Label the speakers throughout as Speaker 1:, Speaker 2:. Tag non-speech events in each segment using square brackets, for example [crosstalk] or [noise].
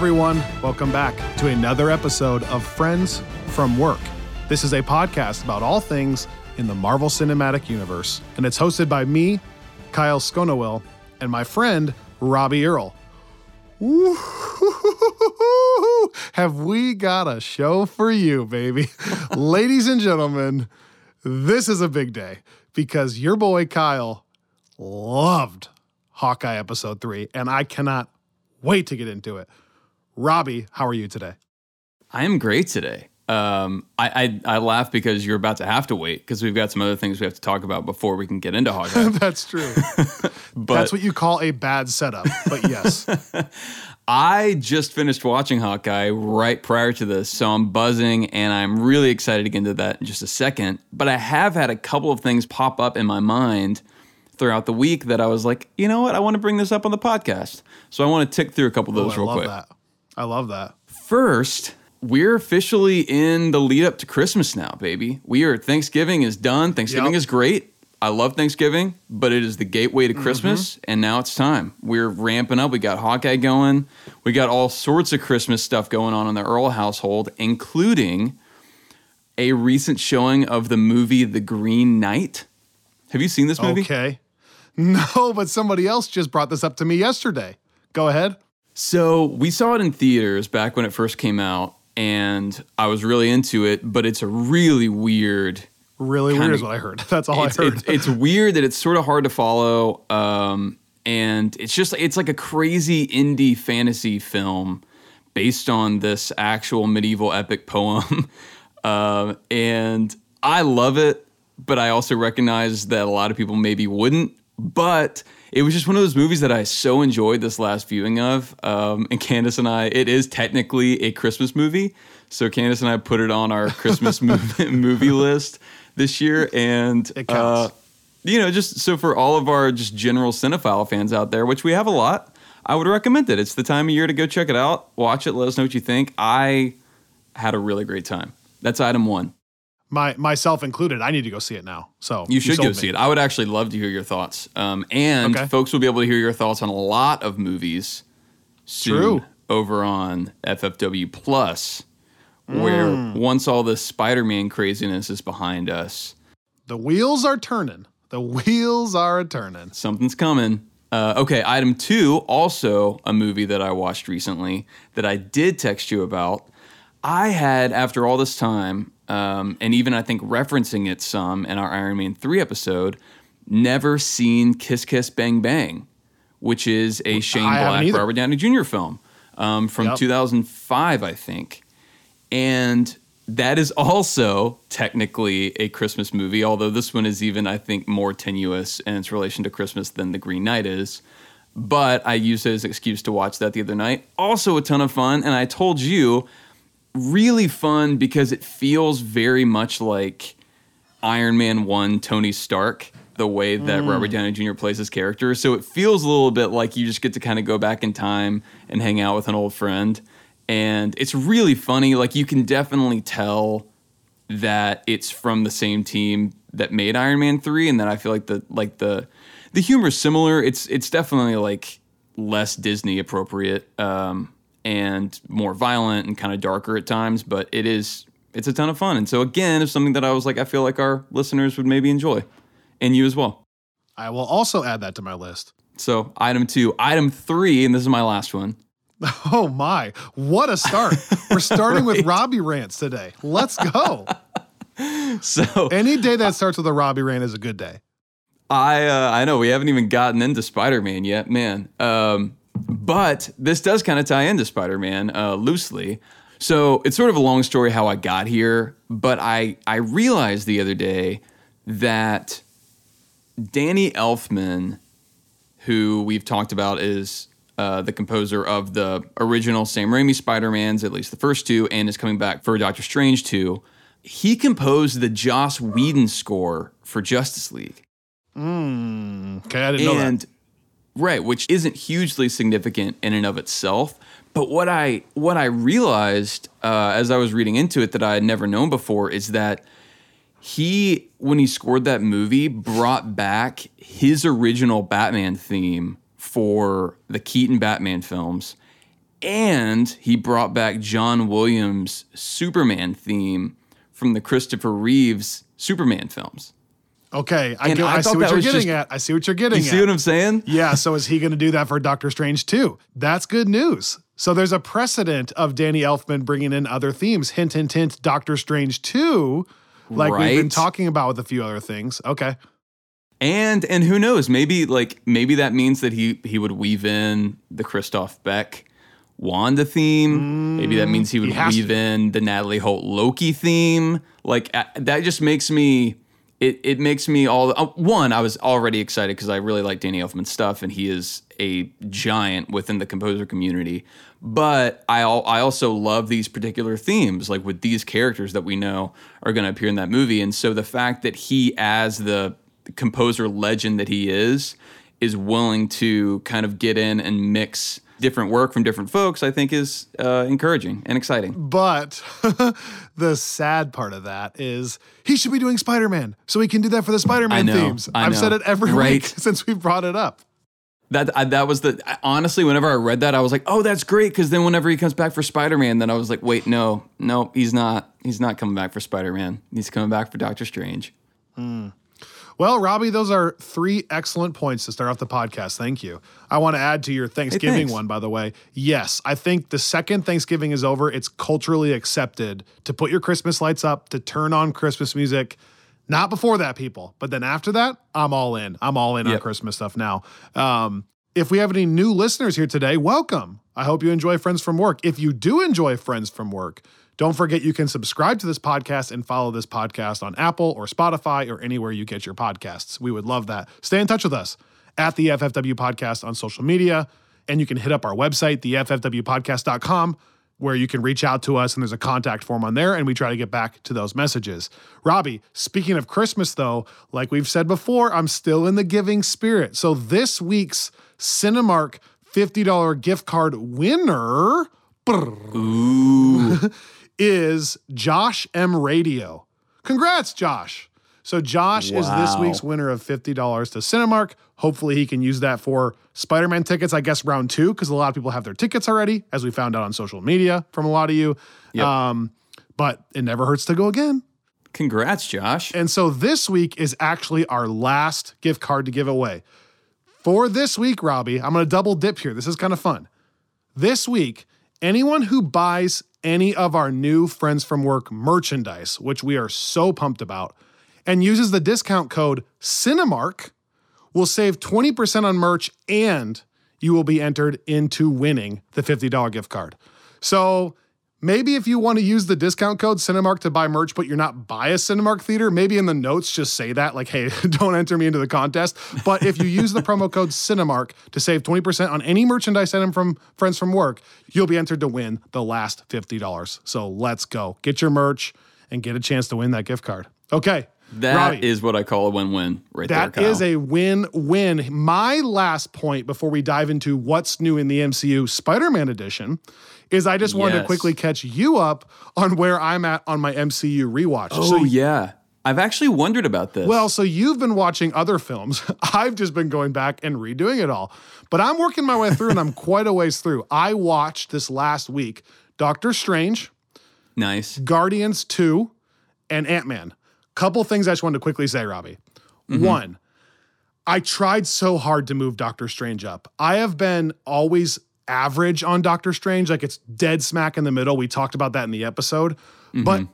Speaker 1: everyone. Welcome back to another episode of Friends from Work. This is a podcast about all things in the Marvel Cinematic Universe, and it's hosted by me, Kyle Sconowell, and my friend, Robbie Earl. Woo-hoo-hoo-hoo-hoo. [laughs] Have we got a show for you, baby? [laughs] Ladies and gentlemen, this is a big day because your boy Kyle loved Hawkeye episode three, and I cannot wait to get into it. Robbie, how are you today?
Speaker 2: I am great today. Um, I, I I laugh because you're about to have to wait because we've got some other things we have to talk about before we can get into Hawkeye. [laughs]
Speaker 1: That's true. [laughs]
Speaker 2: But
Speaker 1: That's what you call a bad setup. But yes, [laughs]
Speaker 2: I just finished watching Hawkeye right prior to this, so I'm buzzing and I'm really excited to get into that in just a second. But I have had a couple of things pop up in my mind throughout the week that I was like, you know what, I want to bring this up on the podcast. So I want to tick through a couple of
Speaker 1: Oh,
Speaker 2: those
Speaker 1: I
Speaker 2: real
Speaker 1: love
Speaker 2: quick.
Speaker 1: that. I love that.
Speaker 2: First, we're officially in the lead up to Christmas now, baby. We are Thanksgiving is done. Thanksgiving
Speaker 1: Yep.
Speaker 2: is great. I love Thanksgiving, but it is the gateway to Christmas, mm-hmm. and now it's time. We're ramping up. We got Hawkeye going. We got all sorts of Christmas stuff going on in the Earl household, including a recent showing of the movie The Green Knight. Have you seen this movie?
Speaker 1: Okay. [laughs] No, but somebody else just brought this up to me yesterday. Go ahead.
Speaker 2: So we saw it in theaters back when it first came out, and I was really into it, but it's a really weird.
Speaker 1: Really weird is what I heard. [laughs] That's all
Speaker 2: It's,
Speaker 1: I heard.
Speaker 2: it's, it's weird that it's sort of hard to follow, um, and it's just it's like a crazy indie fantasy film based on this actual medieval epic poem, [laughs] um, and I love it, but I also recognize that a lot of people maybe wouldn't. But it was just one of those movies that I so enjoyed this last viewing of. Um, and Candace and I, it is technically a Christmas movie. So Candace and I put it on our Christmas [laughs] movie, movie list this year. And,
Speaker 1: It counts.
Speaker 2: uh, you know, just so for all of our just general cinephile fans out there, which we have a lot, I would recommend it. It's the time of year to go check it out, watch it, let us know what you think. I had a really great time. That's item one.
Speaker 1: My myself included. I need to go see it now. So
Speaker 2: You should
Speaker 1: sold
Speaker 2: go
Speaker 1: me.
Speaker 2: see it. I would actually love to hear your thoughts. Um, and
Speaker 1: Okay.
Speaker 2: folks will be able to hear your thoughts on a lot of movies soon
Speaker 1: True.
Speaker 2: over on FFW Plus, where
Speaker 1: Mm.
Speaker 2: once all this Spider-Man craziness is behind us,
Speaker 1: The wheels are turning. The wheels are turning.
Speaker 2: something's coming. Uh, okay, item two, also a movie that I watched recently that I did text you about. I had, after all this time, um, and even I think referencing it some in our Iron Man 3 episode, never seen Kiss Kiss Bang Bang, which is a Shane
Speaker 1: I
Speaker 2: Black. Robert Downey Jr. film um, from
Speaker 1: Yep.
Speaker 2: 2005, I think. And that is also technically a Christmas movie, although this one is even, I think, more tenuous in its relation to Christmas than The Green Knight is. But I used it as an excuse to watch that the other night. Also, a ton of fun. And I told you, really fun because it feels very much like Iron Man 1 Tony Stark, the way that Robert Downey Jr. plays his character. So it feels a little bit like you just get to kind of go back in time and hang out with an old friend. And it's really funny. Like you can definitely tell that it's from the same team that made Iron Man 3 and that I feel like the like the the humor is similar. It's it's definitely like less Disney appropriate um, and more violent and kind of darker at times, but it is it's a ton of fun. And so again, it's something that I was like I feel like our listeners would maybe enjoy and you as well.
Speaker 1: I will also add that to my list.
Speaker 2: So, item 2, item 3 and this is my last one. [laughs]
Speaker 1: Oh my, what a start. [laughs] We're starting with Robbie rants today. Let's go. [laughs]
Speaker 2: So,
Speaker 1: Any day that starts with a Robbie rant is a good day.
Speaker 2: I uh, I know we haven't even gotten into Spider Man yet, man. Um, but this does kind of tie into Spider Man uh, loosely. So it's sort of a long story how I got here, but I I realized the other day that Danny Elfman, who we've talked about is uh, the composer of the original Sam Raimi Spider Mans, at least the first two, and is coming back for Doctor Strange 2. He composed the Joss Whedon score for Justice League.
Speaker 1: Mm, okay, I didn't know that.
Speaker 2: Right, which isn't hugely significant in and of itself. But what I what I realized uh, as I was reading into it that I had never known before is that he, when he scored that movie, brought back his original Batman theme for the Keaton Batman films And he brought back John Williams' Superman theme from the Christopher Reeves Superman films.
Speaker 1: Okay, I, get,
Speaker 2: I
Speaker 1: I, see what you're getting
Speaker 2: just-
Speaker 1: at. I see what you're getting at.
Speaker 2: You
Speaker 1: at.
Speaker 2: see what I'm saying?
Speaker 1: yeah, so is he going to do that for Doctor Strange too? That's good news. So there's a precedent of Danny Elfman bringing in other themes. Hint, hint, hint. Doctor Strange 2, like we've been talking about with a few other things. Okay.
Speaker 2: And and who knows? Maybe like maybe that means that he he would weave in the Christoph Beck Wanda theme. maybe that means he mm, would
Speaker 1: he
Speaker 2: weave in the Natalie Holt Loki theme. Like that just makes me. It, it makes me all uh, one. I was already excited because I really like Danny Elfman's stuff, and he is a giant within the composer community. But I al- I also love these particular themes, like with these characters that we know are going to appear in that movie. And so the fact that he, as the composer legend that he is, is willing to kind of get in and mix different work from different folks, I think is uh, encouraging and exciting.
Speaker 1: But [laughs] the sad part of that is he should be doing Spider Man. So he can do that for the Spider Man themes.
Speaker 2: I
Speaker 1: have said it every
Speaker 2: Right.
Speaker 1: week [laughs] since we brought it up.
Speaker 2: That I, that was the honestly, whenever I read that, I was like, "Oh, that's great." Because then whenever he comes back for Spider Man, then I was like, "Wait, no, no, he's not. He's not coming back for Spider Man. He's coming back for Doctor Strange."
Speaker 1: Well, Robbie, those are three excellent points to start off the podcast. Thank you. I want to add to your Thanksgiving
Speaker 2: thanks.
Speaker 1: one, by the way. Yes, I think the second Thanksgiving is over, it's culturally accepted to put your Christmas lights up, to turn on Christmas music. Not before that, people, but then after that, I'm all in. I'm all in on Christmas stuff now. Um, if we have any new listeners here today, welcome. I hope you enjoy Friends from Work. If you do enjoy Friends from Work, don't forget you can subscribe to this podcast and follow this podcast on Apple or Spotify or anywhere you get your podcasts. We would love that. Stay in touch with us at the FFW Podcast on social media. And you can hit up our website, theffwpodcast.com, where you can reach out to us and there's a contact form on there and we try to get back to those messages. Robbie, speaking of Christmas though, like we've said before, I'm still in the giving spirit. So this week's Cinemark $50 gift card winner [laughs] is Josh M Radio. Congrats, Josh. So Josh is this week's winner of $50 to Cinemark. Hopefully he can use that for Spider-Man tickets, I guess round two, because a lot of people have their tickets already, as we found out on social media from a lot of you.
Speaker 2: Yep.
Speaker 1: Um, but it never hurts to go again.
Speaker 2: Congrats, Josh.
Speaker 1: And so this week is actually our last gift card to give away. For this week, Robbie, I'm going to double dip here. This is kind of fun. This week, anyone who buys any of our new Friends from Work merchandise, which we are so pumped about, and uses the discount code Cinemark, will save 20% on merch and you will be entered into winning the $50 gift card. So maybe if you want to use the discount code Cinemark to buy merch, but you're not by a Cinemark theater, maybe in the notes just say that, like, hey, [laughs] don't enter me into the contest. But if you use the promo code Cinemark to save 20% on any merchandise item from Friends from Work, you'll be entered to win the last $50. So let's go. Get your merch and get a chance to win that gift card. Okay.
Speaker 2: That is
Speaker 1: Robbie.
Speaker 2: what I call a win-win right
Speaker 1: That
Speaker 2: there. Kyle.
Speaker 1: is a win-win. My last point before we dive into what's new in the MCU Spider-Man edition is I just wanted to quickly catch you up on where I'm at on my MCU rewatch.
Speaker 2: Oh
Speaker 1: so,
Speaker 2: yeah, I've actually wondered about this.
Speaker 1: well, so you've been watching other films. [laughs] I've just been going back and redoing it all. But I'm working my way through and I'm quite a ways through. I watched this last week Doctor Strange,
Speaker 2: nice.
Speaker 1: Guardians 2, and Ant Man. Couple things I just wanted to quickly say, Robbie. Mm-hmm. One, I tried so hard to move Doctor Strange up. I have been always average on Doctor Strange, like it's dead smack in the middle. We talked about that in the episode, mm-hmm. but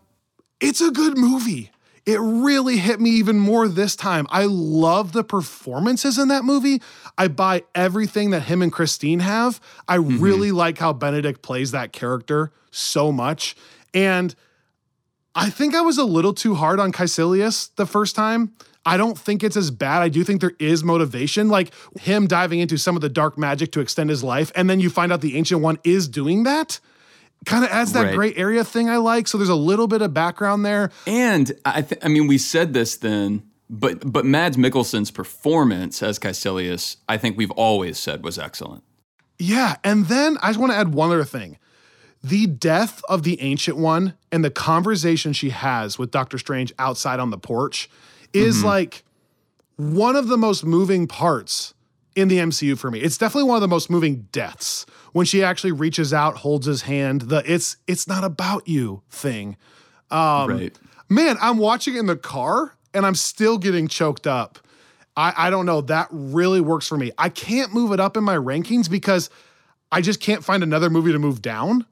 Speaker 1: it's a good movie. It really hit me even more this time. I love the performances in that movie. I buy everything that him and Christine have. I mm-hmm. really like how Benedict plays that character so much. And I think I was a little too hard on Kaecilius the first time. I don't think it's as bad. I do think there is motivation, like him diving into some of the dark magic to extend his life. And then you find out the Ancient One is doing that. Kind of adds that
Speaker 2: Right.
Speaker 1: gray area thing I like. So there's a little bit of background there.
Speaker 2: And I, th- I mean, we said this then, but but Mads Mikkelsen's performance as Kaecilius, I think we've always said was excellent.
Speaker 1: Yeah. And then I just want to add one other thing. The death of the Ancient One and the conversation she has with Doctor Strange outside on the porch is like one of the most moving parts in the MCU for me. It's definitely one of the most moving deaths when she actually reaches out, holds his hand. The it's it's not about you thing. Um,
Speaker 2: right.
Speaker 1: Man, I'm watching it in the car and I'm still getting choked up. I, I don't know. That really works for me. I can't move it up in my rankings because I just can't find another movie to move down.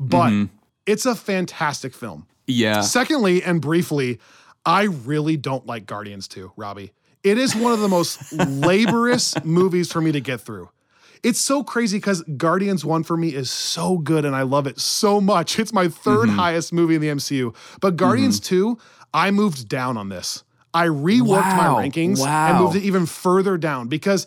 Speaker 1: But
Speaker 2: Mm-hmm.
Speaker 1: it's a fantastic film.
Speaker 2: Yeah.
Speaker 1: Secondly, and briefly, I really don't like Guardians 2, Robbie. It is one of the most [laughs] laborious movies for me to get through. It's so crazy because Guardians 1 for me is so good and I love it so much. It's my 3rd
Speaker 2: Mm-hmm.
Speaker 1: highest movie in the MCU. But Guardians 2, I moved down on this. I reworked
Speaker 2: Wow.
Speaker 1: my rankings and moved it even further down because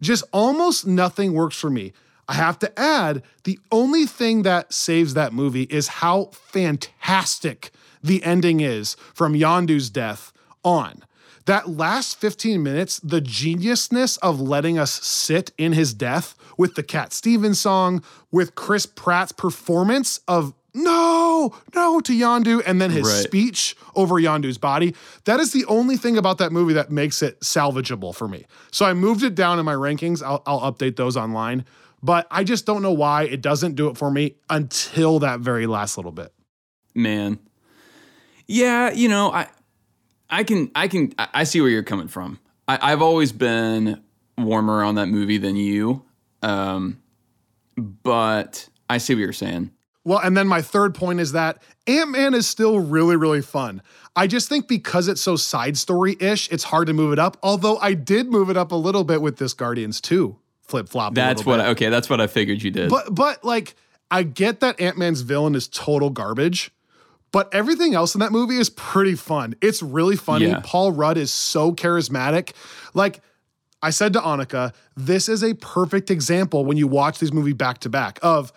Speaker 1: just almost nothing works for me. I have to add, the only thing that saves that movie is how fantastic the ending is from Yondu's death on. That last 15 minutes, the geniusness of letting us sit in his death with the Cat Stevens song, with Chris Pratt's performance of no, no to Yondu, and then his
Speaker 2: Right.
Speaker 1: speech over Yondu's body. That is the only thing about that movie that makes it salvageable for me. So I moved it down in my rankings. I'll, I'll update those online, but I just don't know why it doesn't do it for me until that very last little bit.
Speaker 2: man yeah you know i i can i can i see where you're coming from I, i've always been warmer on that movie than you um but i see what you're saying
Speaker 1: Well, and then my third point is that Ant Man is still really, really fun. I just think because it's so side story ish, it's hard to move it up. Although I did move it up a little bit with this Guardians 2 flip flop.
Speaker 2: that's what okay that's what i figured you did
Speaker 1: But but like I get that Ant Man's villain is total garbage, but everything else in that movie is pretty fun. It's really funny.
Speaker 2: Yeah.
Speaker 1: Paul Rudd is so charismatic. Like I said to Annika, this is a perfect example when you watch these movies back to back of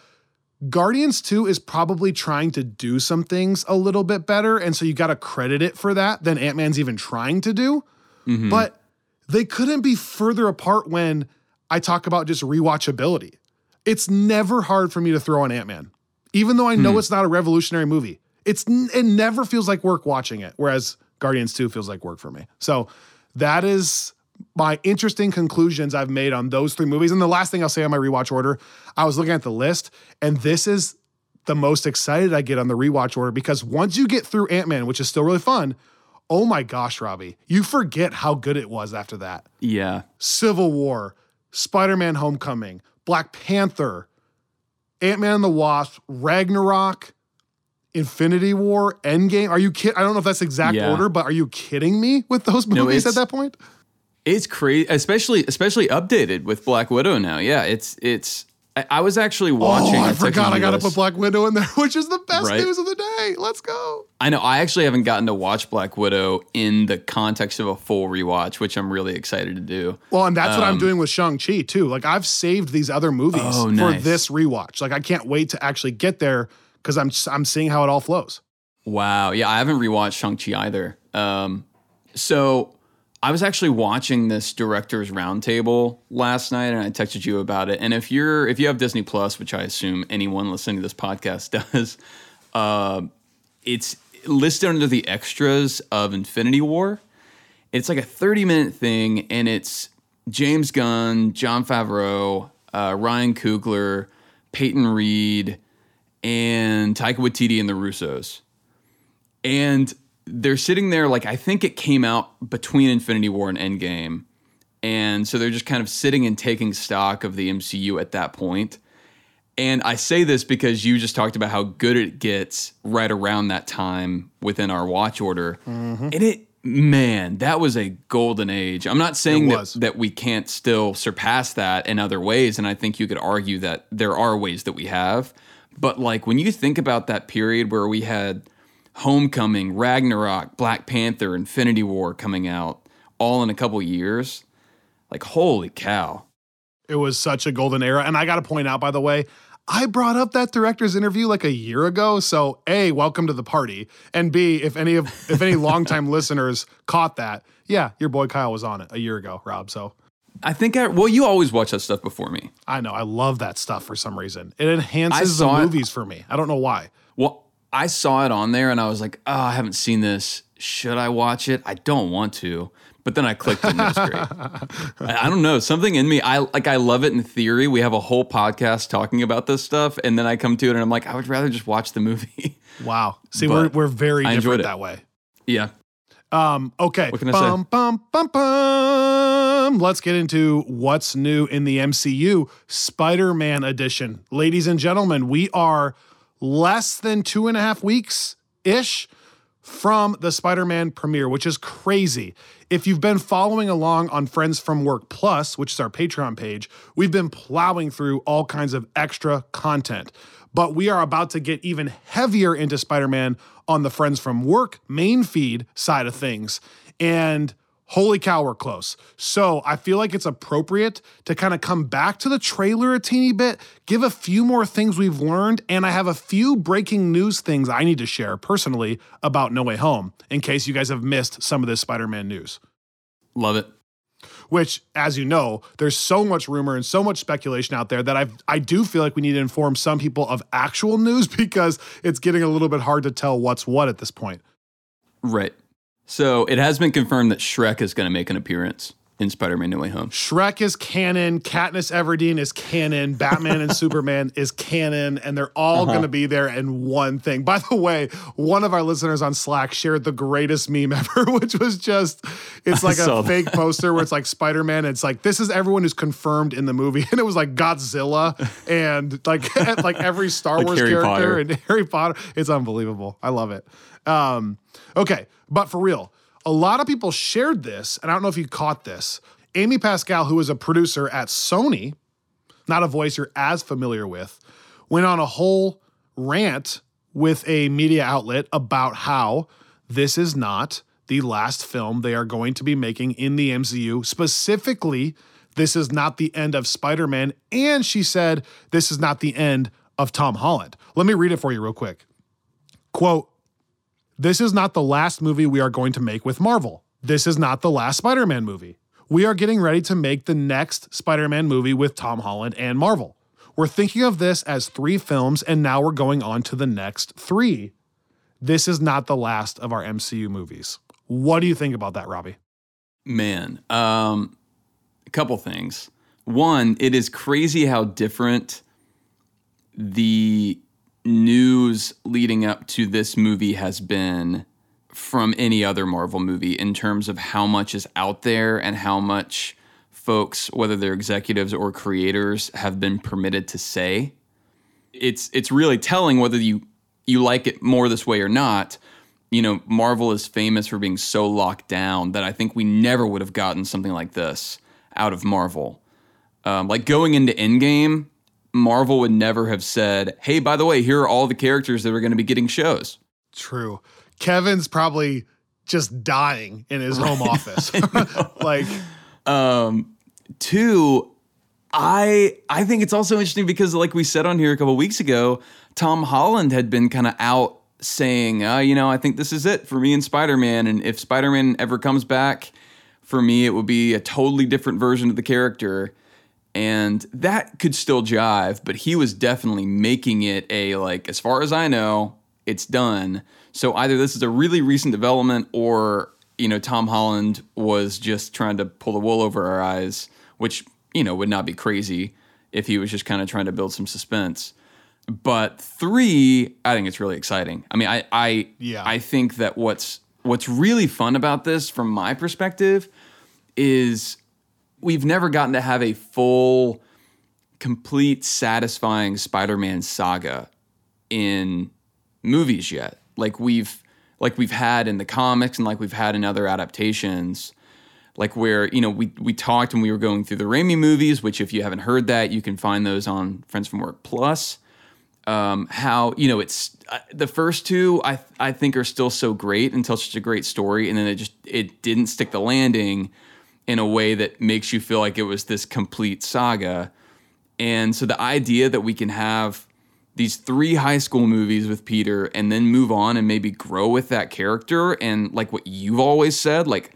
Speaker 1: Guardians 2 is probably trying to do some things a little bit better. And so you got to credit it for that than Ant Man's even trying to do. Mm-hmm. But they couldn't be further apart when I talk about just rewatchability. It's never hard for me to throw on Ant Man, even though I know hmm. it's not a revolutionary movie. It's it never feels like work watching it, whereas Guardians 2 feels like work for me. So that is my interesting conclusions I've made on those three movies. And the last thing I'll say on my rewatch order, I was looking at the list, and this is the most excited I get on the rewatch order because once you get through Ant Man, which is still really fun, oh my gosh, Robbie, you forget how good it was after that.
Speaker 2: yeah
Speaker 1: Civil War, Spider Man Homecoming, Black Panther, Ant Man and the Wasp, Ragnarok, Infinity War, Endgame. Are you kidding? I don't know if that's exact
Speaker 2: Yeah.
Speaker 1: order, but are you kidding me with those movies at that point?
Speaker 2: It's crazy, especially especially updated with Black Widow now. Yeah, it's it's. I, I was actually watching.
Speaker 1: oh, I forgot I got to put Black Widow in there, [laughs] which is the best
Speaker 2: Right.
Speaker 1: news of the day. Let's go.
Speaker 2: I know. I actually haven't gotten to watch Black Widow in the context of a full rewatch, which I'm really excited to do.
Speaker 1: Well, and that's what I'm doing with Shang-Chi too. Like I've saved these other movies
Speaker 2: Um, Oh,
Speaker 1: for this rewatch. Like I can't wait to actually get there because I'm I'm seeing how it all flows.
Speaker 2: Wow. Yeah, I haven't rewatched Shang-Chi either. Um, so I was actually watching this director's roundtable last night and I texted you about it. And if you're if you have Disney Plus, which I assume anyone listening to this podcast [laughs] does, uh, it's listed under the extras of Infinity War. It's like a 30 minute thing, and it's James Gunn, Jon Favreau, uh, Ryan Coogler, Peyton Reed, and Taika Waititi and the Russos. And they're sitting there like I think it came out between Infinity War and Endgame. And so they're just kind of sitting and taking stock of the MCU at that point. And I say this because you just talked about how good it gets right around that time within our watch order. Mm-hmm. And it, man, that was a golden age. I'm not saying that, that we can't still surpass that in other ways. And I think you could argue that there are ways that we have. But like when you think about that period where we had Homecoming, Ragnarok, Black Panther, Infinity War coming out all in a couple years, like holy cow.
Speaker 1: It was such a golden era. And I got to point out, by the way, I brought up that director's interview like a year ago. So A, welcome to the party. And B, if any of if any [laughs] longtime listeners caught that, yeah, your boy Kyle was on it a year ago, Rob. So
Speaker 2: I think I well, you always watch that stuff before me.
Speaker 1: I know. I love that stuff for some reason. It enhances the
Speaker 2: it-
Speaker 1: movies for me. I don't know why.
Speaker 2: Well, I saw it on there and I was like, oh, I haven't seen this. Should I watch it? I don't want to. But then I clicked and it was great. [laughs] I, I don't know. Something in me, I like I love it in theory. We have a whole podcast talking about this stuff, and then I come to it and I'm like, I would rather just watch the movie.
Speaker 1: Wow. See, we're we're very
Speaker 2: I enjoyed
Speaker 1: different
Speaker 2: it.
Speaker 1: that way.
Speaker 2: yeah.
Speaker 1: Um, okay.
Speaker 2: What can I say?
Speaker 1: bum, Bum, bum, bum. Let's get into what's new in the MCU Spider Man edition. Ladies and gentlemen, we are less than two and a half weeks ish from the Spider Man premiere, which is crazy. If you've been following along on Friends from Work Plus, which is our Patreon page, we've been plowing through all kinds of extra content. But we are about to get even heavier into Spider Man on the Friends from Work main feed side of things. And holy cow, we're close. So I feel like it's appropriate to kind of come back to the trailer a teeny bit, give a few more things we've learned, and I have a few breaking news things I need to share personally about No Way Home in case you guys have missed some of this Spider Man news.
Speaker 2: Love it.
Speaker 1: Which, as you know, there's so much rumor and so much speculation out there that I I do feel like we need to inform some people of actual [laughs] news because it's getting a little bit hard to tell what's what at this point.
Speaker 2: Right. So it has been confirmed that Shrek is going to make an appearance in Spider-Man: No Way Home.
Speaker 1: Shrek is canon, Katniss Everdeen is canon, Batman and [laughs] Superman is canon, and they're all going to be there in one thing. By the way, one of our listeners on Slack shared the greatest meme [laughs] ever, which was just it's like a
Speaker 2: that.
Speaker 1: fake poster where it's like [laughs] Spider Man. It's like this is everyone who's confirmed in the movie, and it was like Godzilla and like like every Star
Speaker 2: Like
Speaker 1: Wars
Speaker 2: Harry
Speaker 1: character
Speaker 2: Potter.
Speaker 1: and Harry Potter. It's unbelievable. I love it. Um, okay, but for real, a lot of people shared this, and I don't know if you caught this. Amy Pascal, who is a producer at Sony, not a voice you're as familiar with, went on a whole rant with a media outlet about how this is not the last film they are going to be making in the MCU. Specifically, this is not the end of Spider Man. And she said, this is not the end of Tom Holland. Let me read it for you real quick. Quote, this is not the last movie we are going to make with Marvel. This is not the last Spider Man movie. We are getting ready to make the next Spider Man movie with Tom Holland and Marvel. We're thinking of this as three films, and now we're going on to the next three. This is not the last of our MCU movies. What do you think about that, Robbie?
Speaker 2: Man, um, a couple things. One, it is crazy how different the news leading up to this movie has been from any other Marvel movie in terms of how much is out there and how much folks, whether they're executives or creators, have been permitted to say. It's it's really telling whether you you like it more this way or not. You know, Marvel is famous for being so locked down that I think we never would have gotten something like this out of Marvel. Um, like going into Endgame, Marvel would never have said, "Hey, by the way, here are all the characters that are going to be getting shows."
Speaker 1: True. Kevin's probably just dying in his home office. [laughs] [laughs] like,
Speaker 2: Um, two, I I think it's also interesting because, like we said on here a couple weeks ago, Tom Holland had been kind of out saying, uh, you know, I think this is it for me and Spider Man, and if Spider Man ever comes back, for me, it will be a totally different version of the character. And that could still jive, but he was definitely making it a like, as far as I know, it's done. So either this is a really recent development or, you know, Tom Holland was just trying to pull the wool over our eyes, which, you know, would not be crazy if he was just kind of trying to build some suspense. But three, I think it's really exciting. I mean, I I
Speaker 1: Yeah.
Speaker 2: I think that what's what's really fun about this from my perspective is we've never gotten to have a full, complete, satisfying Spider-Man saga in movies yet. Like we've like we've had in the comics and like we've had in other adaptations. Like where, you know, we we talked when we were going through the Raimi movies, which if you haven't heard that, you can find those on Friends from Work Plus. Um, how you know it's uh, the first two I I think are still so great and tell such a great story, and then it just it didn't stick the landing in a way that makes you feel like it was this complete saga. And so the idea that we can have these three high school movies with Peter and then move on and maybe grow with that character and like what you've always said, like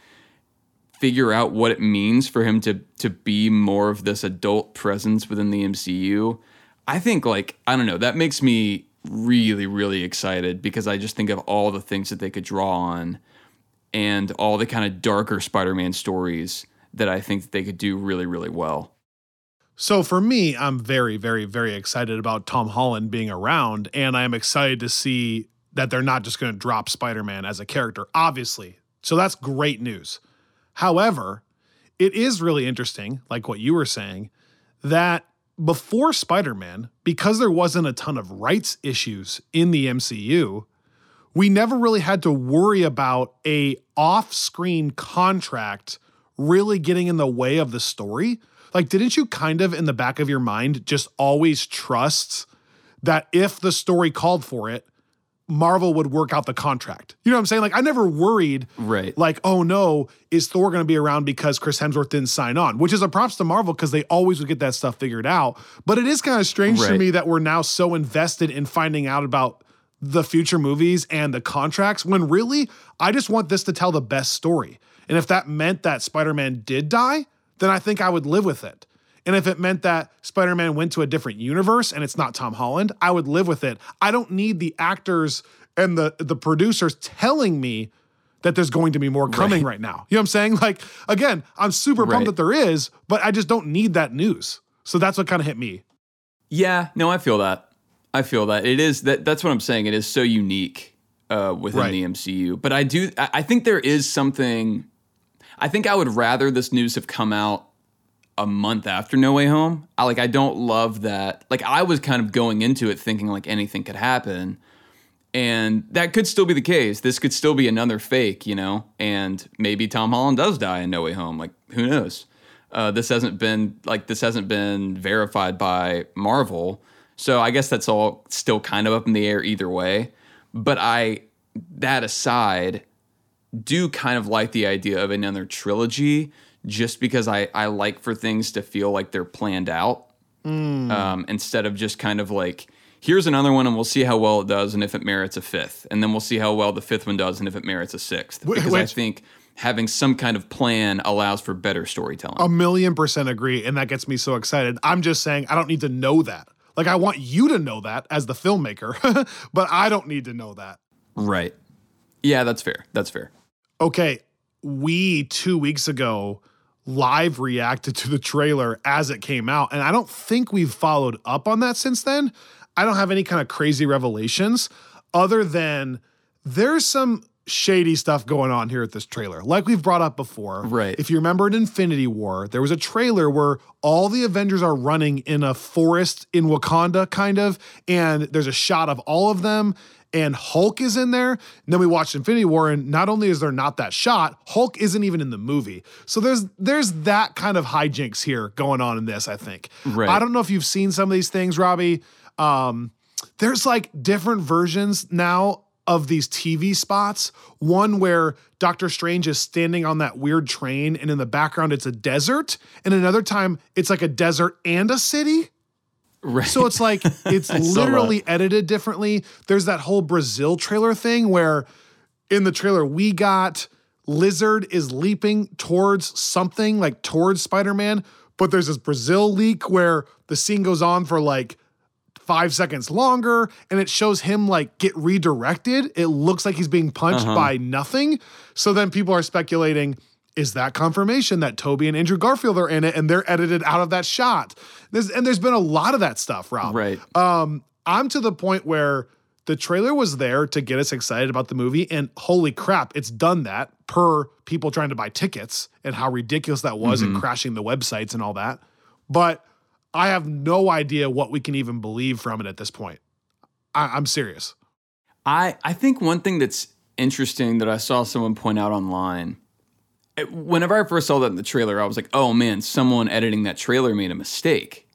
Speaker 2: figure out what it means for him to to be more of this adult presence within the MCU. I think like I don't know, that makes me really really excited because I just think of all the things that they could draw on and all the kind of darker Spider-Man stories that I think that they could do really, really well.
Speaker 1: So for me, I'm very, very, very excited about Tom Holland being around, and I am excited to see that they're not just going to drop Spider Man as a character, obviously. So that's great news. However, it is really interesting, like what you were saying, that before Spider Man, because there wasn't a ton of rights issues in the MCU, we never really had to worry about a off-screen contract really getting in the way of the story. Like didn't you kind of in the back of your mind just always trust that if the story called for it, Marvel would work out the contract. You know what I'm saying? Like I never worried
Speaker 2: Right.
Speaker 1: like, oh no, is Thor going to be around because Chris Hemsworth didn't sign on? Which is a props to Marvel because they always would get that stuff figured out. But it is kind of strange to me that we're now so invested in finding out about the future movies and the contracts when really I just want this to tell the best story. And if that meant that Spider-Man did die, then I think I would live with it. And if it meant that Spider Man went to a different universe and it's not Tom Holland, I would live with it. I don't need the actors and the, the producers telling me that there's going to be more coming right, now. You know what I'm saying? [laughs] Like, again, I'm super
Speaker 2: Right.
Speaker 1: pumped that there is, but I just don't need that news. So that's what kind of hit me.
Speaker 2: Yeah, no, I feel that. I feel that it is that. That's what I'm saying. It is so unique uh, within
Speaker 1: Right.
Speaker 2: the MCU. But I do. I, I think there is something. I think I would rather this news have come out a month after No Way Home. I like. I don't love that. Like I was kind of going into it thinking like anything could happen, and that could still be the case. This could still be another fake, you know. And maybe Tom Holland does die in No Way Home. Like who knows? Uh, this hasn't been like this hasn't been verified by Marvel. So I guess that's all still kind of up in the air either way. But I, that aside, do kind of like the idea of another trilogy just because I, I like for things to feel like they're planned out um, instead of just kind of like, here's another one and we'll see how well it does and if it merits a fifth. And then we'll see how well the fifth one does and if it merits a sixth. Because I think having some kind of plan allows for better storytelling.
Speaker 1: A million percent agree. And that gets me so excited. I'm just saying, I don't need to know that. Like, I want you to know that as the filmmaker, [laughs] but I don't need to know that.
Speaker 2: right. Yeah, that's fair. That's fair.
Speaker 1: okay, we two weeks ago live reacted to the trailer as it came out, and I don't think we've followed up on that since then. I don't have any kind of crazy revelations other than there's some shady stuff going on here at this trailer. Like we've brought up before.
Speaker 2: Right.
Speaker 1: If you remember in Infinity War, there was a trailer where all the Avengers are running in a forest in Wakanda, kind of, and there's a shot of all of them. And Hulk is in there. And then we watched Infinity War, and not only is there not that shot, Hulk isn't even in the movie. So there's there's that kind of hijinks here going on in this. I think.
Speaker 2: Right.
Speaker 1: I don't know if you've seen some of these things, Robbie. Um, there's like different versions now of these TV spots. One where Doctor Strange is standing on that weird train, and in the background it's a desert, and another time it's like a desert and a city.
Speaker 2: Right.
Speaker 1: So it's like [laughs] it's literally edited differently. There's that whole Brazil trailer thing where in the trailer we got Lizard is leaping towards something like towards Spider-Man, but there's this Brazil leak where the scene goes on for like five seconds longer and it shows him like get redirected. It looks like he's being punched by nothing. So then people are speculating is that confirmation that Tobey and Andrew Garfield are in it and they're edited out of that shot? There's, and there's been a lot of that stuff, Rob.
Speaker 2: right.
Speaker 1: Um, I'm to the point where the trailer was there to get us excited about the movie, and holy crap, it's done that per people trying to buy tickets and how ridiculous that was and crashing the websites and all that. But I have no idea what we can even believe from it at this point. I, I'm serious.
Speaker 2: I I think one thing that's interesting that I saw someone point out online. it- Whenever I first saw that in the trailer, I was like, "Oh man, someone editing that trailer made a mistake."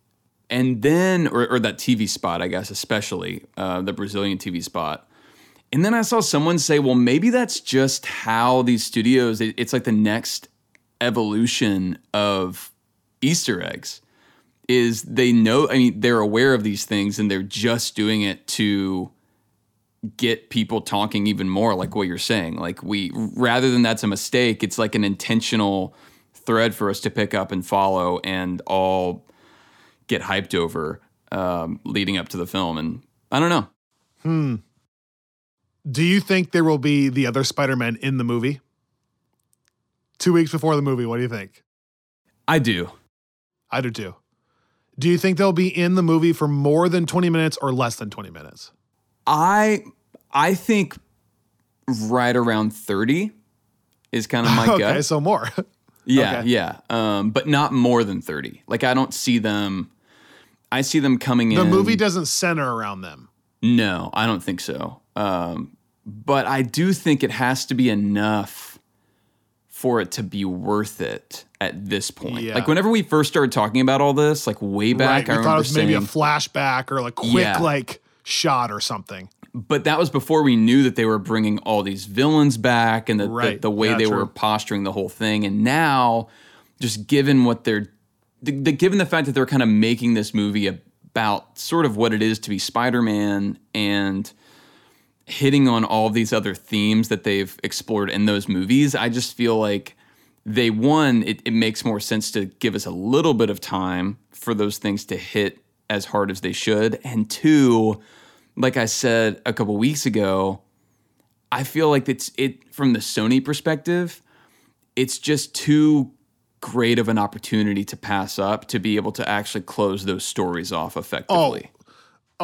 Speaker 2: And then, or, or that TV spot, I guess, especially uh, the Brazilian TV spot. And then I saw someone say, "Well, maybe that's just how these studios. it- it's like the next evolution of Easter eggs." Is they know? I mean, they're aware of these things, and they're just doing it to get people talking even more like what you're saying like we rather than that's a mistake it's like an intentional thread for us to pick up and follow and all get hyped over um, leading up to the film and i don't know Hmm.
Speaker 1: Do you think there will be the other Spider Man in the movie? two weeks before the movie. What do you think?
Speaker 2: I do.
Speaker 1: I do too. Do you think they'll be in the movie for more than 20 minutes or less than 20 minutes?
Speaker 2: I I think right around 30 is kind of my [laughs]
Speaker 1: gut.
Speaker 2: okay,
Speaker 1: so more. [laughs]
Speaker 2: Yeah,
Speaker 1: okay.
Speaker 2: yeah. Um, but not more than 30. Like I don't see them I see them coming
Speaker 1: the
Speaker 2: in.
Speaker 1: The movie doesn't center around them.
Speaker 2: No, I don't think so. Um, but I do think it has to be enough for it to be worth it at this point.
Speaker 1: Yeah.
Speaker 2: Like whenever we first started talking about all this, like way back,
Speaker 1: right.
Speaker 2: I
Speaker 1: thought
Speaker 2: remember
Speaker 1: it was maybe a flashback or like quick
Speaker 2: Yeah.
Speaker 1: like shot or something.
Speaker 2: but that was before we knew that they were bringing all these villains back and the,
Speaker 1: Right.
Speaker 2: the, the way
Speaker 1: Yeah,
Speaker 2: they
Speaker 1: true.
Speaker 2: were posturing the whole thing. And now, just given what they're, the, the, given the fact that they're kind of making this movie about sort of what it is to be Spider Man and hitting on all these other themes that they've explored in those movies, I just feel like they, one, it, it makes more sense to give us a little bit of time for those things to hit as hard as they should. And two, like I said a couple weeks ago, I feel like it's it from the Sony perspective, it's just too great of an opportunity to pass up to be able to actually close those stories off effectively.
Speaker 1: Oh,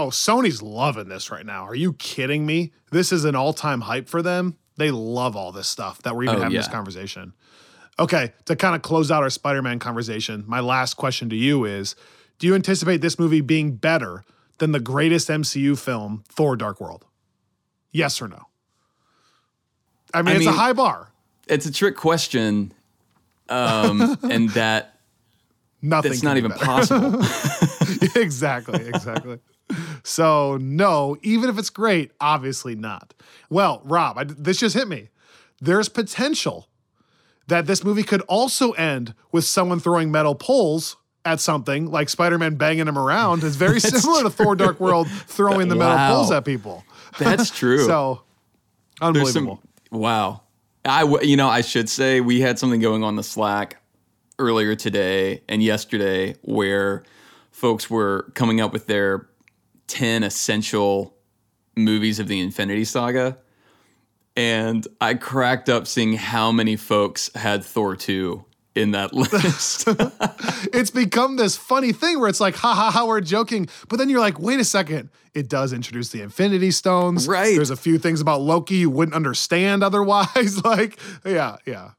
Speaker 1: Sony's loving this right now. Are you kidding me? This is an all-time hype for them. They love all this stuff that we're even
Speaker 2: Oh,
Speaker 1: having this conversation. Okay, to kind of close out our Spider-Man conversation, my last question to you is, do you anticipate this movie being better than the greatest MCU film, Thor Dark World? Yes or no? I mean,
Speaker 2: I
Speaker 1: it's a high bar.
Speaker 2: It's a trick question, um, [laughs] and that
Speaker 1: Nothing.
Speaker 2: that's not even
Speaker 1: better.
Speaker 2: possible. [laughs]
Speaker 1: exactly, exactly. So no, even if it's great, obviously not. Well, Rob, I, this just hit me. There's potential that this movie could also end with someone throwing metal poles at something, like Spider-Man banging him around. Is very [laughs] similar to Thor: Dark World throwing the metal
Speaker 2: Wow.
Speaker 1: poles at people. [laughs]
Speaker 2: That's true.
Speaker 1: So unbelievable.
Speaker 2: some wow. I w- you know I should say we had something going on the Slack earlier today and yesterday where folks were coming up with their 10 essential movies of the Infinity Saga and I cracked up seeing how many folks had Thor 2 in that [laughs] list. [laughs]
Speaker 1: it's become this funny thing where it's like, ha ha ha, we're joking. But then you're like, wait a second. It does introduce the Infinity Stones.
Speaker 2: Right.
Speaker 1: There's a few things about Loki you wouldn't understand otherwise. [laughs] like, yeah, yeah.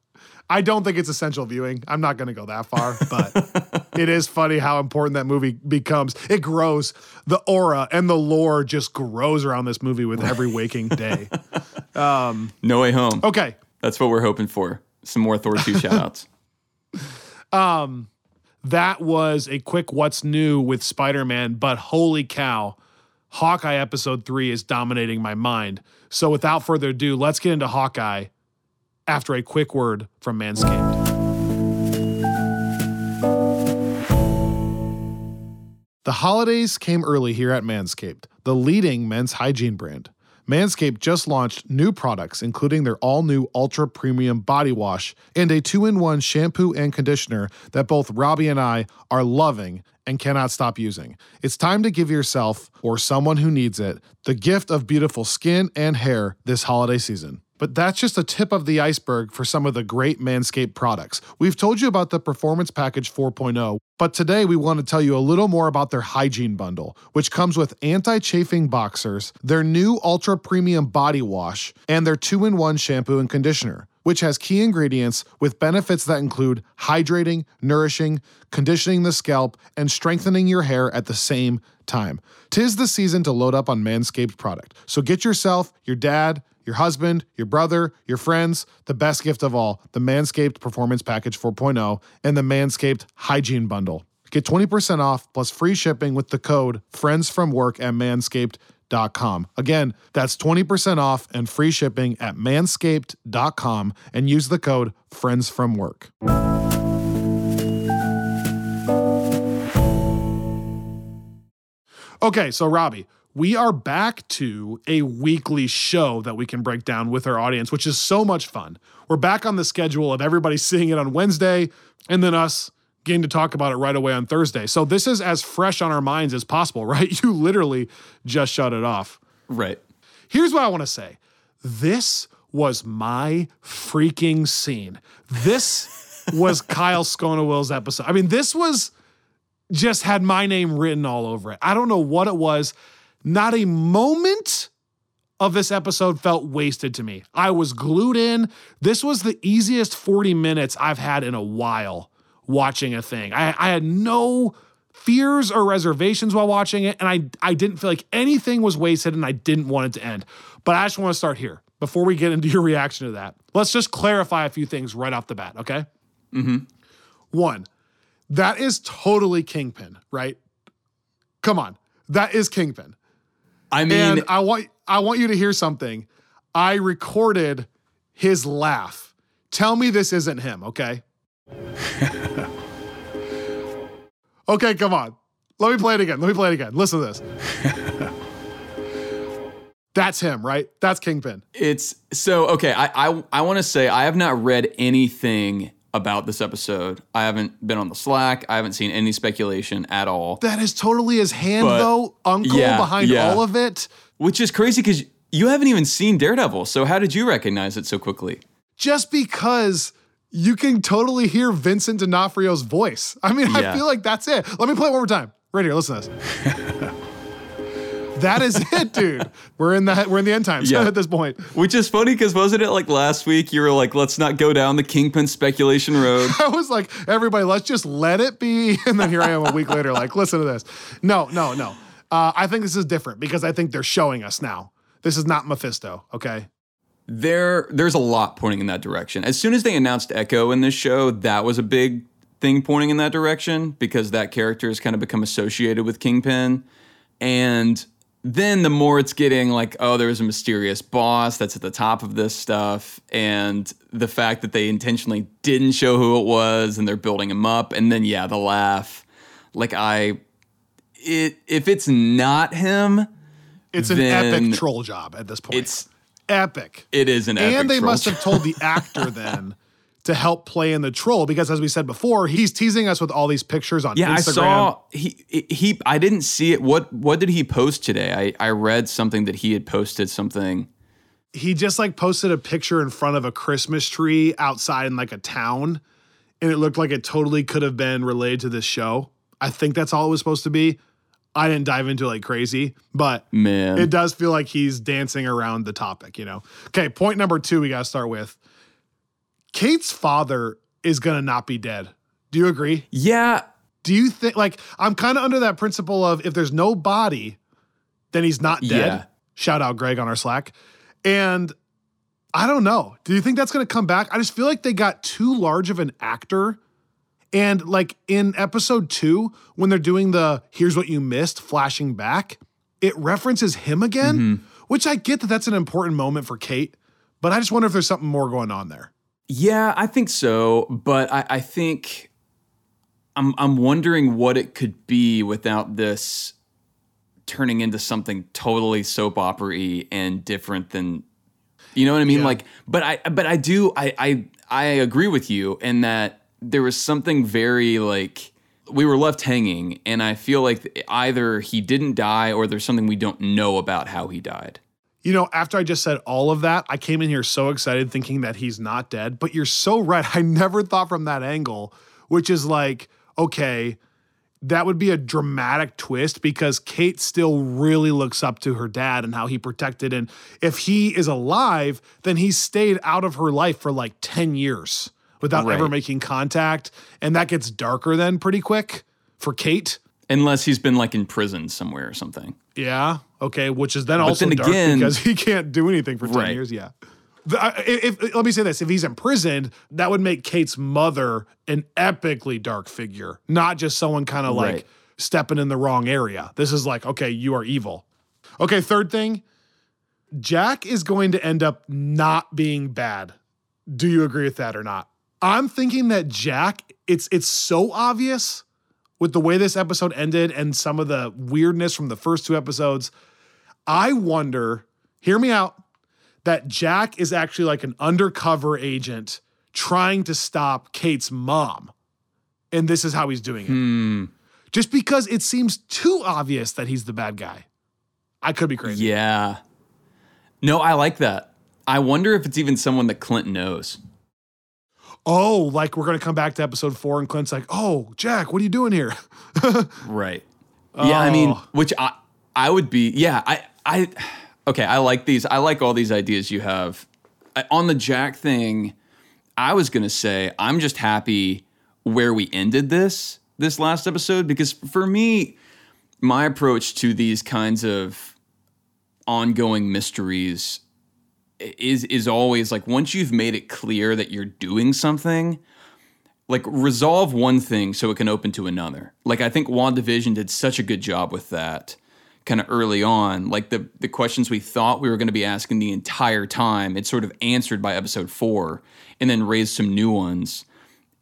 Speaker 1: I don't think it's essential viewing. I'm not going to go that far, but it is funny how important that movie becomes. It grows. The aura and the lore just grows around this movie with every waking day. [laughs]
Speaker 2: no way home.
Speaker 1: Okay.
Speaker 2: That's what we're hoping for. Some more Thor 2 [laughs] shoutouts.
Speaker 1: Um, that was a quick what's new with Spider-Man, but holy cow, Hawkeye episode 3 is dominating my mind. So without further ado, let's get into Hawkeye after a quick word from Manscaped. The holidays came early here at Manscaped, the leading men's hygiene brand. Manscaped just launched new products, including their all new ultra premium body wash and a two in one shampoo and conditioner that both Robbie and I are loving and cannot stop using. It's time to give yourself, or someone who needs it, the gift of beautiful skin and hair this holiday season. But that's just a tip of the iceberg for some of the great Manscaped products. We've told you about the Performance Package 4.0, but today we want to tell you a little more about their hygiene bundle, which comes with anti chafing boxers, their new ultra premium body wash, and their two in one shampoo and conditioner, which has key ingredients with benefits that include hydrating, nourishing, conditioning the scalp, and strengthening your hair at the same time. Tis the season to load up on Manscaped product. So get yourself, your dad, your husband, your brother, your friends, the best gift of all, the Manscaped Performance Package 4.0 and the Manscaped Hygiene Bundle. Get 20% off plus free shipping with the code FRIENDSFROMWORK at manscaped.com. Again, that's 20% off and free shipping at manscaped.com and use the code FRIENDSFROMWORK. Okay, so Robbie, we are back to a weekly show that we can break down with our audience, which is so much fun. We're back on the schedule of everybody seeing it on Wednesday and then us getting to talk about it right away on Thursday. So this is as fresh on our minds as possible, [laughs] right? You literally just shut it off.
Speaker 2: right.
Speaker 1: Here's what I want to say this was my freaking scene. This was [laughs] Kyle Sconawill's episode. I mean, this was just had my name written all over it. I don't know what it was. Not a moment of this episode felt wasted to me. I was glued in. This was the easiest 40 minutes I've had in a while watching a thing. I, I had no fears or reservations while watching it, and I, I didn't feel like anything was wasted and I didn't want it to end. But I just want to start here before we get into your reaction to that. Let's just clarify a few things right off the bat, okay? Mm-hmm. One, that is totally Kingpin, right? Come on. That is Kingpin.
Speaker 2: I mean,
Speaker 1: And I want I want you to hear something. I recorded his laugh. Tell me this isn't him, okay? [laughs] okay, come on. Let me play it again. Let me play it again. Listen to this. [laughs] That's him, right? That's Kingpin.
Speaker 2: It's so okay. I I, I want to say I have not read anything about this episode. I haven't been on the Slack. I haven't seen any speculation at all,
Speaker 1: That is totally his hand,
Speaker 2: But-
Speaker 1: though, uncle
Speaker 2: yeah,
Speaker 1: behind
Speaker 2: yeah.
Speaker 1: all of it.
Speaker 2: which is crazy because you haven't even seen Daredevil. So how did you recognize it so quickly?
Speaker 1: Just because you can totally hear Vincent D'Onofrio's voice. I mean, I feel like that's it. Let me play it one more time. Right here, listen to this. [laughs] that is it, dude. We're in the we're in the end times
Speaker 2: Yeah. [laughs]
Speaker 1: at this point.
Speaker 2: Which is funny because wasn't it like last week you were like, let's not go down the Kingpin speculation road? [laughs]
Speaker 1: I was like, everybody, let's just let it be. [laughs] And then here I am a week later, like, listen to this. No, no, no. Uh, I think this is different because I think they're showing us now. This is not Mephisto, okay?
Speaker 2: there there's a lot pointing in that direction. As soon as they announced Echo in this show, that was a big thing pointing in that direction because that character has kind of become associated with Kingpin. And then the more it's getting like, oh, there's a mysterious boss that's at the top of this stuff, and the fact that they intentionally didn't show who it was and they're building him up, and then yeah, the laugh. Like I it if it's not him,
Speaker 1: It's an epic troll job at this point.
Speaker 2: it's
Speaker 1: epic.
Speaker 2: it is an epic
Speaker 1: and they must have told the [laughs] actor then to help play in the troll because as we said before he's teasing us with all these pictures on
Speaker 2: Yeah,
Speaker 1: instagram
Speaker 2: I saw he he. I didn't see it. What what did he post today? I I read something that he had posted something.
Speaker 1: he just like posted a picture in front of a christmas tree outside in like a town and it looked like it totally could have been related to this show i think that's all it was supposed to be i didn't dive into it like crazy but
Speaker 2: Man,
Speaker 1: it does feel like he's dancing around the topic you know okay point number two we gotta start with kate's father is gonna not be dead do you agree
Speaker 2: yeah,
Speaker 1: Do you think like I'm kind of under that principle of if there's no body, then he's not dead.
Speaker 2: Yeah.
Speaker 1: Shout out Greg on our Slack. And I don't know. Do you think that's going to come back? I just feel like they got too large of an actor. And like in episode 2 when they're doing the here's what you missed flashing back, it references him again, mm-hmm. which I get that that's an important moment for Kate, but I just wonder if there's something more going on there.
Speaker 2: Yeah, I think so. But I I think I'm I'm wondering what it could be without this turning into something totally soap opera-y and different than you know what I mean?
Speaker 1: Yeah.
Speaker 2: Like, but I but I do I I I agree with you in that there was something very like we were left hanging, and I feel like either he didn't die or there's something we don't know about how he died.
Speaker 1: You know, after I just said all of that, I came in here so excited thinking that he's not dead. But you're so right. [laughs] I never thought from that angle, which is like, okay, that would be a dramatic twist because Kate still really looks up to her dad and how he protected. And if he is alive, then he stayed out of her life for like 10 years without ever making contact. And that gets darker then pretty quick for Kate.
Speaker 2: Unless he's been like in prison somewhere or something.
Speaker 1: Yeah. Okay. Which is then also
Speaker 2: then
Speaker 1: dark
Speaker 2: again-
Speaker 1: because he can't do anything for ten
Speaker 2: Right.
Speaker 1: years. Yeah. If, if- let me say this: if he's imprisoned, that would make Kate's mother an epically dark figure, not just someone kind of like
Speaker 2: Right.
Speaker 1: stepping in the wrong area. This is like, okay, you are evil. Okay. Third thing, Jack is going to end up not being bad. Do you agree with that or not? I'm thinking that Jack, it's it's so obvious with the way this episode ended and some of the weirdness from the first two episodes. I wonder, hear me out, that Jack is actually like an undercover agent trying to stop Kate's mom. And this is how he's doing it.
Speaker 2: Hmm.
Speaker 1: Just because it seems too obvious that he's the bad guy. I could be crazy.
Speaker 2: Yeah. No, I like that. I wonder if it's even someone that Clint knows.
Speaker 1: Oh, like we're gonna come back to episode four, and Clint's like, "Oh, Jack, what are you doing here?" [laughs]
Speaker 2: Right. Yeah, I mean,
Speaker 1: Oh.
Speaker 2: which I I would be. Yeah, I I okay. I like these. I like all these ideas you have I, on the Jack thing. I was gonna say I'm just happy where we ended this this last episode because for me, my approach to these kinds of ongoing mysteries is is always like once you've made it clear that you're doing something like resolve one thing so it can open to another. Like I think WandaVision did such a good job with that kind of early on. Like the the questions we thought we were going to be asking the entire time, it's sort of answered by episode 4 and then raised some new ones.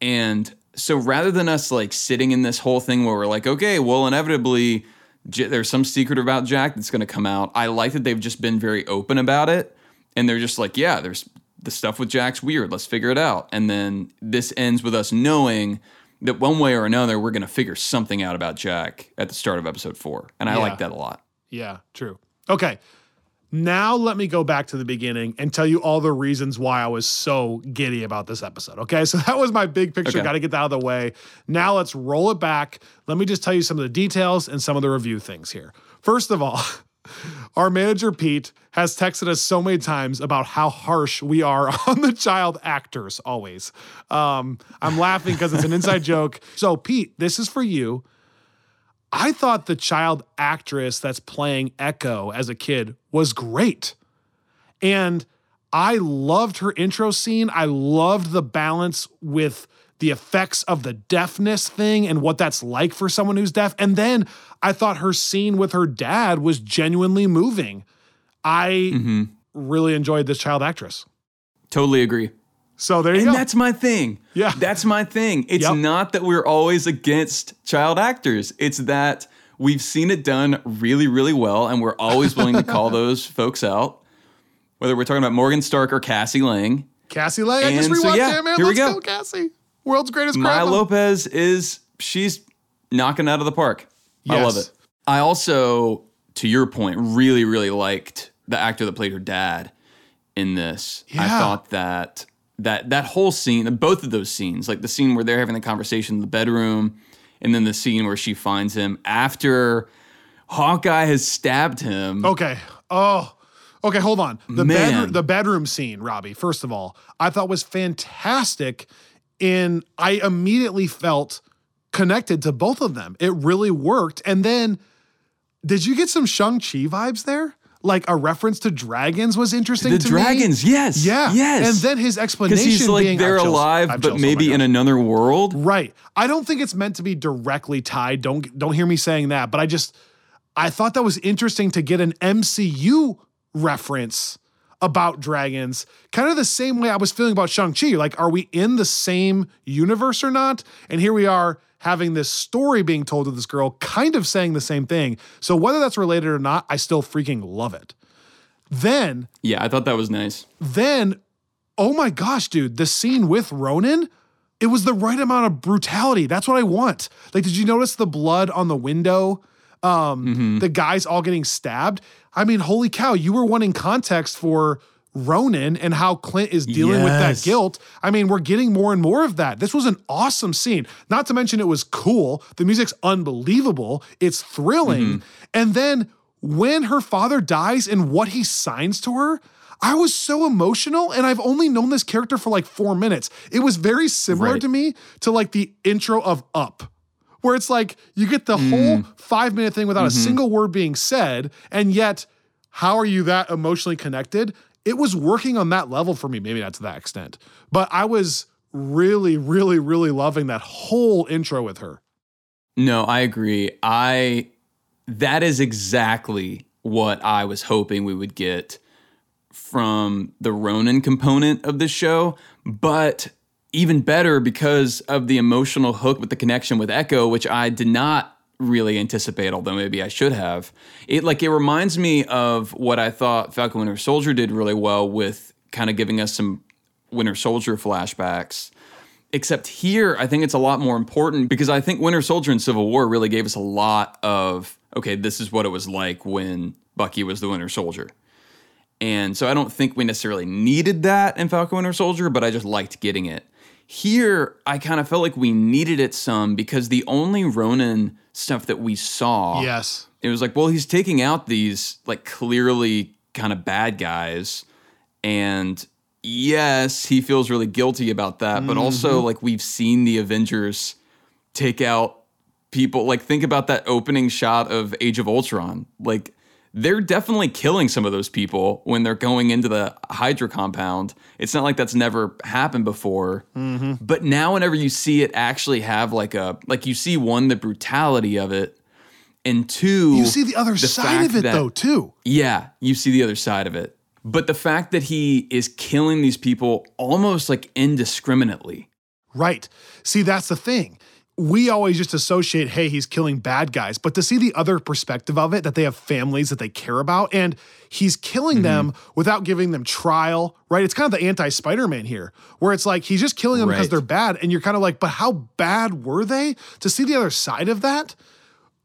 Speaker 2: And so rather than us like sitting in this whole thing where we're like, okay, well inevitably J- there's some secret about Jack that's going to come out. I like that they've just been very open about it and they're just like, yeah, there's the stuff with Jack's weird. Let's figure it out. And then this ends with us knowing that one way or another, we're going to figure something out about Jack at the start of episode four. And I
Speaker 1: Yeah.
Speaker 2: like that a lot.
Speaker 1: Yeah, true. Okay. Now let me go back to the beginning and tell you all the reasons why I was so giddy about this episode. Okay. So [laughs] that was my big picture.
Speaker 2: Okay.
Speaker 1: Got to get that out of the way. Now let's roll it back. Let me just tell you some of the details and some of the review things here. First of all, [laughs] our manager Pete has texted us so many times about how harsh we are [laughs] on the child actors always. Um, I'm laughing because it's an inside joke. So, Pete, this is for you. I thought the child actress that's playing Echo as a kid was great. And I loved her intro scene. I loved the balance with the effects of the deafness thing and what that's like for someone who's deaf. And then I thought her scene with her dad was genuinely moving. I mm-hmm. really enjoyed this child actress.
Speaker 2: Totally agree.
Speaker 1: So there you go.
Speaker 2: And
Speaker 1: go.
Speaker 2: that's my thing.
Speaker 1: Yeah.
Speaker 2: That's my thing. It's
Speaker 1: Yep.
Speaker 2: not that we're always against child actors, it's that we've seen it done really, really well. And we're always willing to call [laughs] those folks out, whether we're talking about Morgan Stark or Cassie Lang.
Speaker 1: Cassie Lang. I just
Speaker 2: And so,
Speaker 1: rewatched
Speaker 2: yeah, here
Speaker 1: Let's
Speaker 2: go.
Speaker 1: go, Cassie. World's greatest
Speaker 2: Maya
Speaker 1: grandma.
Speaker 2: Lopez is she's knocking out of the park. I love it. I also, to your point, really, really liked the actor that played her dad in this. I thought that that that whole scene, both of those scenes, like the scene where they're having the conversation in the bedroom, and then the scene where she finds him after Hawkeye has stabbed him.
Speaker 1: Okay. Oh, okay. Hold on. The bedroom, the bedroom scene, Robbie. First of all, I thought was fantastic. In I immediately felt connected to both of them. It really worked. And then, did you get some Shang Chi vibes there? Like a reference to dragons was interesting.
Speaker 2: the
Speaker 1: to me.
Speaker 2: dragons, yes,
Speaker 1: Yeah.
Speaker 2: yes.
Speaker 1: And then his
Speaker 2: because
Speaker 1: explanation
Speaker 2: he's like
Speaker 1: being
Speaker 2: they're
Speaker 1: chills-
Speaker 2: alive,
Speaker 1: I've
Speaker 2: but
Speaker 1: chills. Oh
Speaker 2: maybe in another world.
Speaker 1: Right. I don't think it's meant to be directly tied. Don't don't hear me saying that, but I just I thought that was interesting to get an MCU reference about dragons, kind of the same way I was feeling about Shang-Chi. Like, are we in the same universe or not? And here we are having this story being told to this girl, kind of saying the same thing. So whether that's related or not, I still freaking love it. Then
Speaker 2: Yeah, I thought that was nice.
Speaker 1: then, oh my gosh, dude, the scene with Ronin, it was the right amount of brutality. That's what I want. Like, did you notice the blood on the window? Um, the guys all getting stabbed. I mean, holy cow, you were wanting context for Ronin and how Clint is dealing with that guilt. I mean, we're getting more and more of that. This was an awesome scene. Not to mention it was cool. The music's unbelievable. It's thrilling. And then when her father dies and what he signs to her, I was so emotional and I've only known this character for like 4 minutes. It was very similar
Speaker 2: Right.
Speaker 1: to me to like the intro of Up. Where it's like you get the
Speaker 2: Mm.
Speaker 1: whole 5 minute thing without
Speaker 2: Mm-hmm.
Speaker 1: a single word being said and yet how are you that emotionally connected? It was working on that level for me, maybe not to that extent. But I was really really really loving that whole intro with her.
Speaker 2: No, I agree. I that is exactly what I was hoping we would get from the Ronin component of the show, but even better because of the emotional hook with the connection with Echo, which I did not really anticipate, although maybe I should have. It like it reminds me of what I thought Falcon Winter Soldier did really well with kind of giving us some Winter Soldier flashbacks. Except here, I think it's a lot more important because I think Winter Soldier and Civil War really gave us a lot of okay, this is what it was like when Bucky was the Winter Soldier. And so I don't think we necessarily needed that in Falcon Winter Soldier, but I just liked getting it. Here, I kind of felt like we needed it some because the only Ronin stuff that we saw,
Speaker 1: Yes.
Speaker 2: it was like, well, he's taking out these like clearly kind of bad guys. And yes, he feels really guilty about that. But also, mm-hmm. like, we've seen the Avengers take out people. Like, think about that opening shot of Age of Ultron. Like, they're definitely killing some of those people when they're going into the Hydra compound. It's not like that's never happened before. Mm-hmm. But now, whenever you see it actually have like a, like, you see one, the brutality of it. And two,
Speaker 1: You see the other
Speaker 2: the
Speaker 1: side of it
Speaker 2: that-
Speaker 1: though too.
Speaker 2: yeah, you see the other side of it. But the fact that he is killing these people almost like indiscriminately.
Speaker 1: Right. See, that's the thing. We always just associate, hey, he's killing bad guys. But to see the other perspective of it, that they have families that they care about, and he's killing them mm-hmm. without giving them trial, right? It's kind of the anti Spider Man here, where it's like he's just killing them because they're bad. And you're kind of like, but how bad were they? To see the other side of that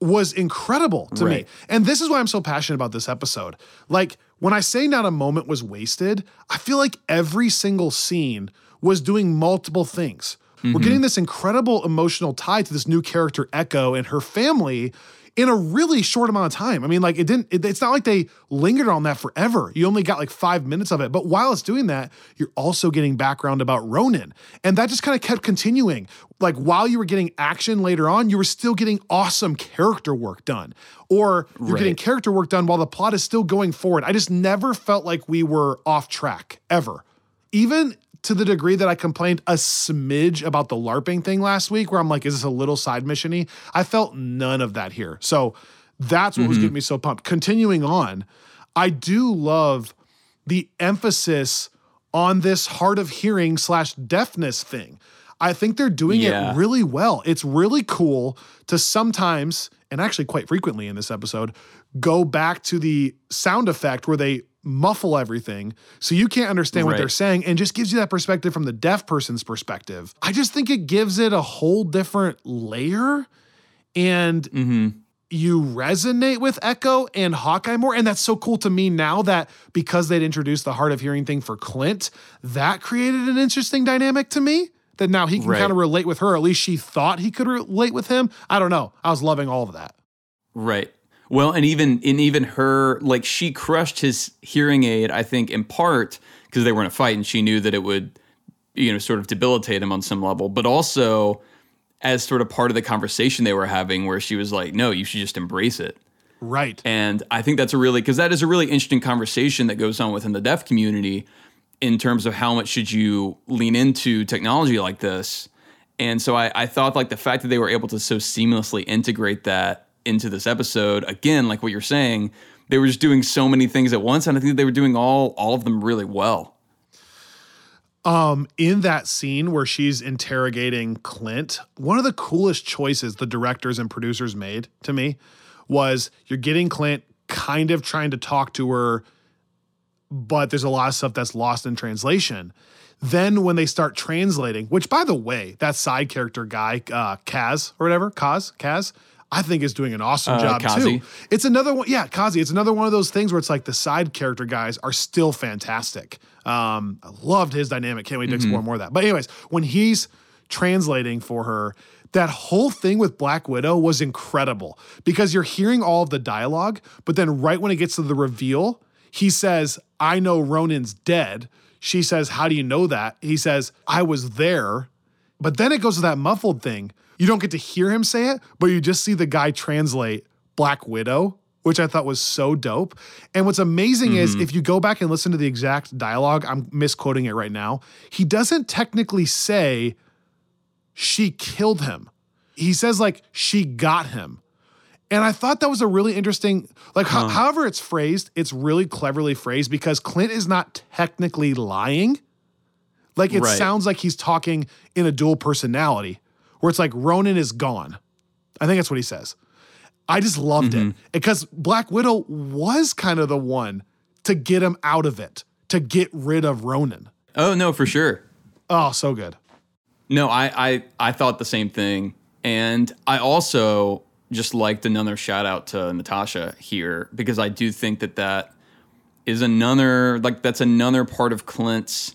Speaker 1: was incredible to me. And this is why I'm so passionate about this episode. Like, when I say not a moment was wasted, I feel like every single scene was doing multiple things. We're mm-hmm. getting this incredible emotional tie to this new character, Echo, and her family in a really short amount of time. I mean, like, it didn't, it- it's not like they lingered on that forever. You only got like five minutes of it. But while it's doing that, you're also getting background about Ronin. And that just kind of kept continuing. Like, while you were getting action later on, you were still getting awesome character work done. Or you're getting character work done while the plot is still going forward. I just never felt like we were off track ever. Even to the degree that I complained a smidge about the LARPing thing last week, where I'm like, is this a little side missiony? I felt none of that here. So that's what was mm-hmm. getting me so pumped. Continuing on, I do love the emphasis on this hard of hearing slash deafness thing. I think they're doing
Speaker 2: Yeah.
Speaker 1: it really well. It's really cool to sometimes, and actually quite frequently in this episode, go back to the sound effect where they muffle everything so you can't understand what
Speaker 2: Right.
Speaker 1: they're saying and just gives you that perspective from the deaf person's perspective. I just think it gives it a whole different layer and mm-hmm. you resonate with Echo and Hawkeye more. And that's so cool to me now that because they'd introduced the hard of hearing thing for Clint, that created an interesting dynamic to me. That now he can
Speaker 2: Right.
Speaker 1: kind of relate with her. At least she thought he could relate with him. I don't know. I was loving all of that.
Speaker 2: Right. Well, and even in even her, like she crushed his hearing aid, I think, in part because they were in a fight and she knew that it would, you know, sort of debilitate him on some level, but also as sort of part of the conversation they were having where she was like, no, you should just embrace it.
Speaker 1: Right.
Speaker 2: And I think that's a really because that is a really interesting conversation that goes on within the deaf community in terms of how much should you lean into technology like this. And so I, I thought like the fact that they were able to so seamlessly integrate that into this episode, again, like what you're saying, they were just doing so many things at once, and I think they were doing all all of them really well.
Speaker 1: Um, in that scene where she's interrogating Clint, one of the coolest choices the directors and producers made to me was you're getting Clint kind of trying to talk to her, but there's a lot of stuff that's lost in translation. Then when they start translating, which by the way, that side character guy, uh, Kaz or whatever, Kaz, Kaz, I think is doing an awesome
Speaker 2: Uh,
Speaker 1: job
Speaker 2: Kazi.
Speaker 1: too. It's another one, yeah, Kazi. It's another one of those things where it's like the side character guys are still fantastic. Um, I loved his dynamic. Can't wait to explore more of that. But anyways, when he's translating for her, that whole thing with Black Widow was incredible because you're hearing all of the dialogue, but then right when it gets to the reveal, he says, "I know Ronin's dead." She says, "How do you know that?" He says, "I was there." But then it goes to that muffled thing. You don't get to hear him say it, but you just see the guy translate Black Widow, which I thought was so dope. And what's amazing is mm-hmm. if you go back and listen to the exact dialogue, I'm misquoting it right now. He doesn't technically say she killed him. He says like she got him. And I thought that was a really interesting, like, ho- however it's phrased, it's really cleverly phrased because Clint is not technically lying. Like, it
Speaker 2: Right.
Speaker 1: sounds like he's talking in a dual personality, where it's like Ronin is gone. I think that's what he says. I just loved it mm-hmm. because Black Widow was kind of the one to get him out of it, to get rid of Ronin.
Speaker 2: Oh no, for sure.
Speaker 1: Oh, so good.
Speaker 2: No, I, I I thought the same thing, and I also just liked another shout out to Natasha here because I do think that that is another like that's another part of Clint's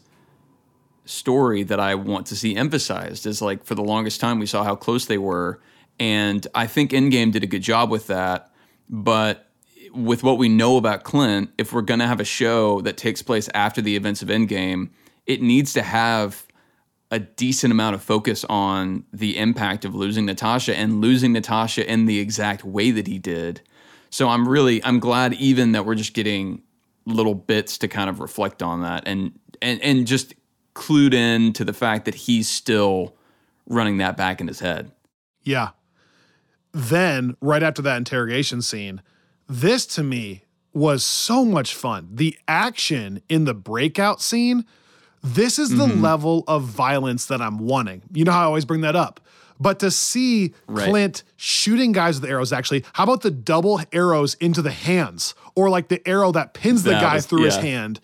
Speaker 2: story that I want to see emphasized is like for the longest time we saw how close they were and I think Endgame did a good job with that but with what we know about Clint if we're going to have a show that takes place after the events of Endgame it needs to have a decent amount of focus on the impact of losing Natasha and losing Natasha in the exact way that he did. So I'm really I'm glad even that we're just getting little bits to kind of reflect on that and and and just clued in to the fact that he's still running that back in his head.
Speaker 1: Yeah. Then, right after that interrogation scene, this to me was so much fun. The action in the breakout scene, this is the
Speaker 2: Mm-hmm.
Speaker 1: level of violence that I'm wanting. You know how I always bring that up. But to see
Speaker 2: Right.
Speaker 1: Clint shooting guys with arrows, actually, how about the double arrows into the hands? Or like the arrow that pins the
Speaker 2: That
Speaker 1: guy
Speaker 2: was-
Speaker 1: through his hand.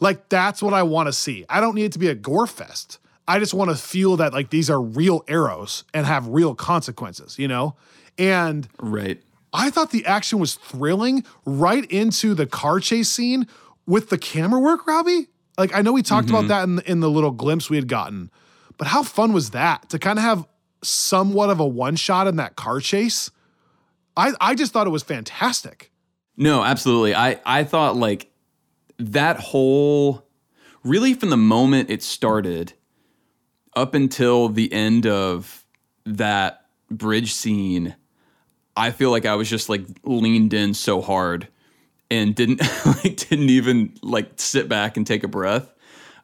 Speaker 1: Like that's what I want to see. I don't need it to be a gore fest. I just want to feel that like these are real arrows and have real consequences, you know? And
Speaker 2: Right.
Speaker 1: I thought the action was thrilling right into the car chase scene with the camera work, Robbie. Like I know we talked about mm-hmm. that in, in the little glimpse we had gotten, but how fun was that to kind of have somewhat of a one shot in that car chase? I, I just thought it was fantastic.
Speaker 2: No, absolutely. I I thought like that whole really from the moment it started up until the end of that bridge scene, I feel like I was just like leaned in so hard and didn't [laughs] like didn't even like sit back and take a breath.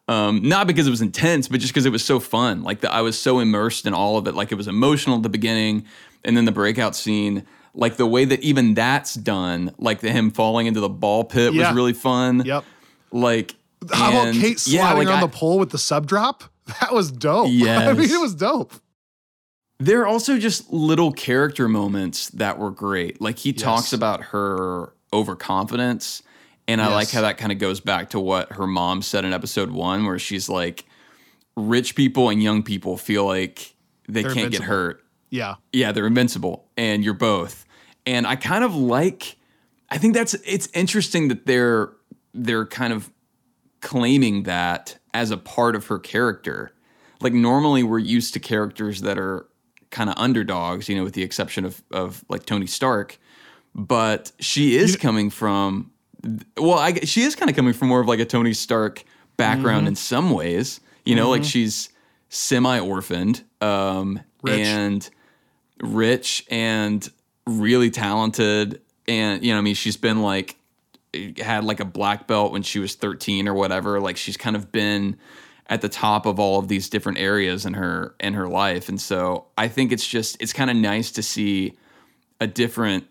Speaker 2: Um, not because it was intense, but just because it was so fun. Like the, I was so immersed in all of it. Like it was emotional at the beginning, and then the breakout scene. Like the way that even that's done, like the him falling into the ball pit
Speaker 1: Yeah.
Speaker 2: was really fun.
Speaker 1: Yep.
Speaker 2: Like
Speaker 1: How about
Speaker 2: and-
Speaker 1: Kate
Speaker 2: yeah,
Speaker 1: sliding
Speaker 2: like
Speaker 1: on
Speaker 2: I-
Speaker 1: the pole with the sub drop? [laughs] That was dope. Yeah, [laughs] I mean, it was dope.
Speaker 2: There are also just little character moments that were great. Like he talks about her overconfidence. And I like how that kind of goes back to what her mom said in episode one, where she's like, rich people and young people feel like they
Speaker 1: They're
Speaker 2: can't get hurt.
Speaker 1: Yeah.
Speaker 2: Yeah, they're invincible, and you're both. And I kind of like. I think that's it's interesting that they're they're kind of claiming that as a part of her character. Like normally we're used to characters that are kind of underdogs, you know, with the exception of of like Tony Stark. But she is coming from well, I, she is kind of coming from more of like a Tony Stark background
Speaker 1: Mm-hmm.
Speaker 2: in some ways. You know, like she's semi orphaned um,
Speaker 1: Rich.
Speaker 2: and rich and really talented. And, you know, I mean, she's been like, had like a black belt when she was 13 or whatever. Like she's kind of been at the top of all of these different areas in her in her life. And so I think it's just it's kind of nice to see a different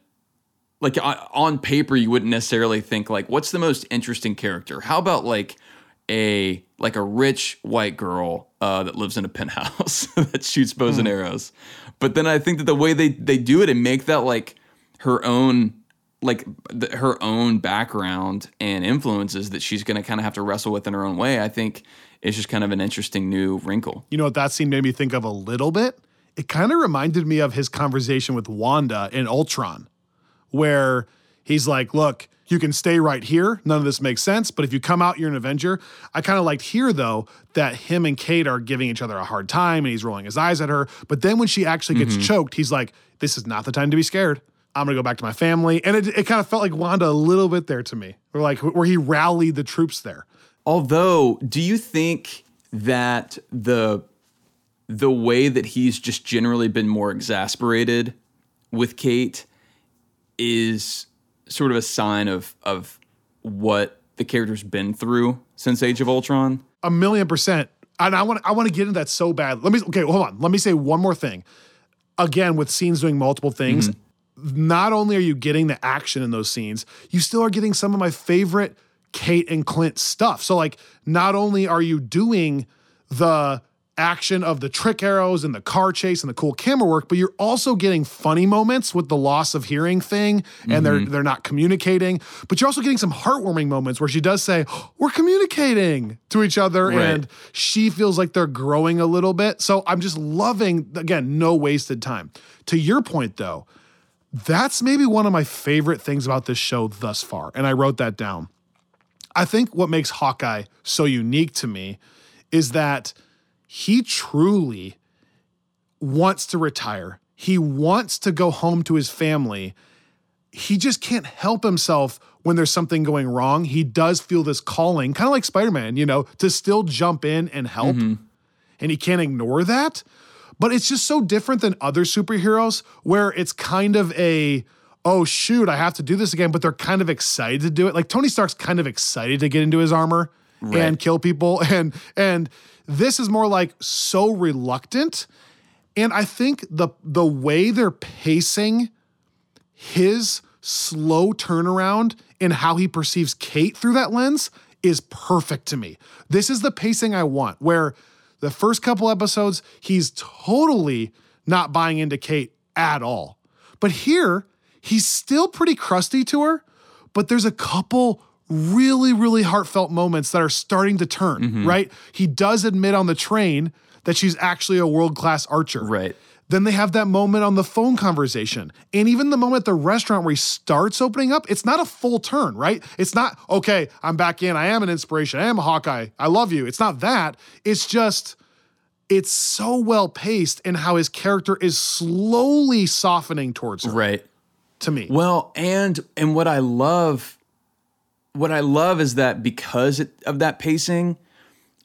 Speaker 2: like on- paper you wouldn't necessarily think like what's the most interesting character how about like a like a rich white girl uh, that lives in a [laughs] penthouse that shoots bows and arrows but then i think that the way they they do it and make that like her own like her own background and influences that she's going to kind of have to wrestle with in her own way i think is just kind of an interesting new wrinkle
Speaker 1: You know what that scene made me think of a little bit? It kind of reminded me of his conversation with Wanda in Ultron, where he's like, Look, you can stay right here. None of this makes sense. But if you come out, you're an Avenger. I kind of liked here, though, that him and Kate are giving each other a hard time and he's rolling his eyes at her. But then when she actually gets mm-hmm. choked, he's like, This is not the time to be scared. I'm gonna go back to my family. And it, it kind of felt like Wanda a little bit there to me. Or like where he rallied the troops there.
Speaker 2: Although, do you think that the the way that he's just generally been more exasperated with Kate is sort of a sign of of what the character's been through since Age of Ultron?
Speaker 1: A million percent. And I want I want to get into that so bad. Let me okay, hold on. Let me say one more thing. Again, with scenes doing multiple things, mm-hmm. not only are you getting the action in those scenes, you still are getting some of my favorite Kate and Clint stuff. So like not only are you doing the action of the trick arrows and the car chase and the cool camera work, but you're also getting funny moments with the loss of hearing thing and they're mm-hmm. they're not communicating. But you're also getting some heartwarming moments where she does say, "We're communicating to each other,"
Speaker 2: Right.
Speaker 1: and she feels like they're growing a little bit. So I'm just loving again, no wasted time. To your point though, that's maybe one of my favorite things about this show thus far, and I wrote that down. I think what makes Hawkeye so unique to me is that he truly wants to retire. He wants to go home to his family. He just can't help himself when there's something going wrong. He does feel this calling, kind of like Spider Man, you know, to still jump in and help. Mm-hmm. And he can't ignore that. But it's just so different than other superheroes where it's kind of a, oh, shoot, I have to do this again, but they're kind of excited to do it. Like Tony Stark's kind of excited to get into his armor and kill people. [laughs] And and this is more like so reluctant. And I think the the way they're pacing his slow turnaround and how he perceives Kate through that lens is perfect to me. This is the pacing I want, where the first couple episodes, he's totally not buying into Kate at all. But here, he's still pretty crusty to her, but there's a couple really, really heartfelt moments that are starting to turn, mm-hmm. right? He does admit on the train that she's actually a world class archer.
Speaker 2: Right.
Speaker 1: Then they have that moment on the phone conversation. And even the moment at the restaurant where he starts opening up, it's not a full turn, right? It's not, okay, I'm back in. I am an inspiration. I am a Hawkeye. I love you. It's not that. It's just, it's so well paced in how his character is slowly softening towards her
Speaker 2: Right.
Speaker 1: to me.
Speaker 2: Well, and and what I love, what I love is that because of that pacing,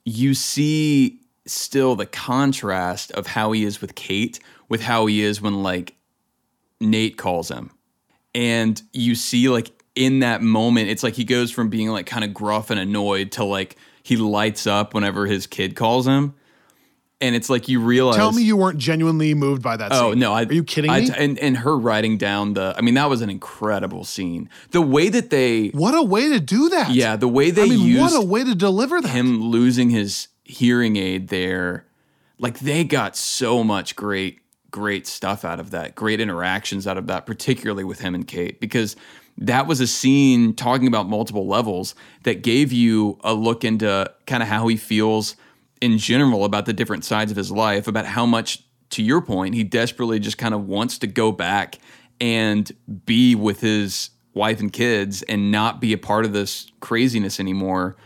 Speaker 2: you see still the contrast of how he is with Kate with how he is when like Nate calls him, and you see like in that moment, it's like he goes from being like kind of gruff and annoyed to like he lights up whenever his kid calls him. And it's like you realize.
Speaker 1: Tell me you weren't genuinely moved by that
Speaker 2: Oh
Speaker 1: scene.
Speaker 2: no! I,
Speaker 1: Are you kidding
Speaker 2: I-
Speaker 1: me?
Speaker 2: and and her writing down the. I mean, that was an incredible scene. The way that they,
Speaker 1: what a way to do that.
Speaker 2: yeah, the way they
Speaker 1: I mean,
Speaker 2: used
Speaker 1: what a way to deliver that.
Speaker 2: him losing his hearing aid there, like they got so much great, great stuff out of that. Great interactions out of that, particularly with him and Kate, because that was a scene talking about multiple levels that gave you a look into kind of how he feels in general about the different sides of his life, about how much, to your point, he desperately just kind of wants to go back and be with his wife and kids and not be a part of this craziness anymore.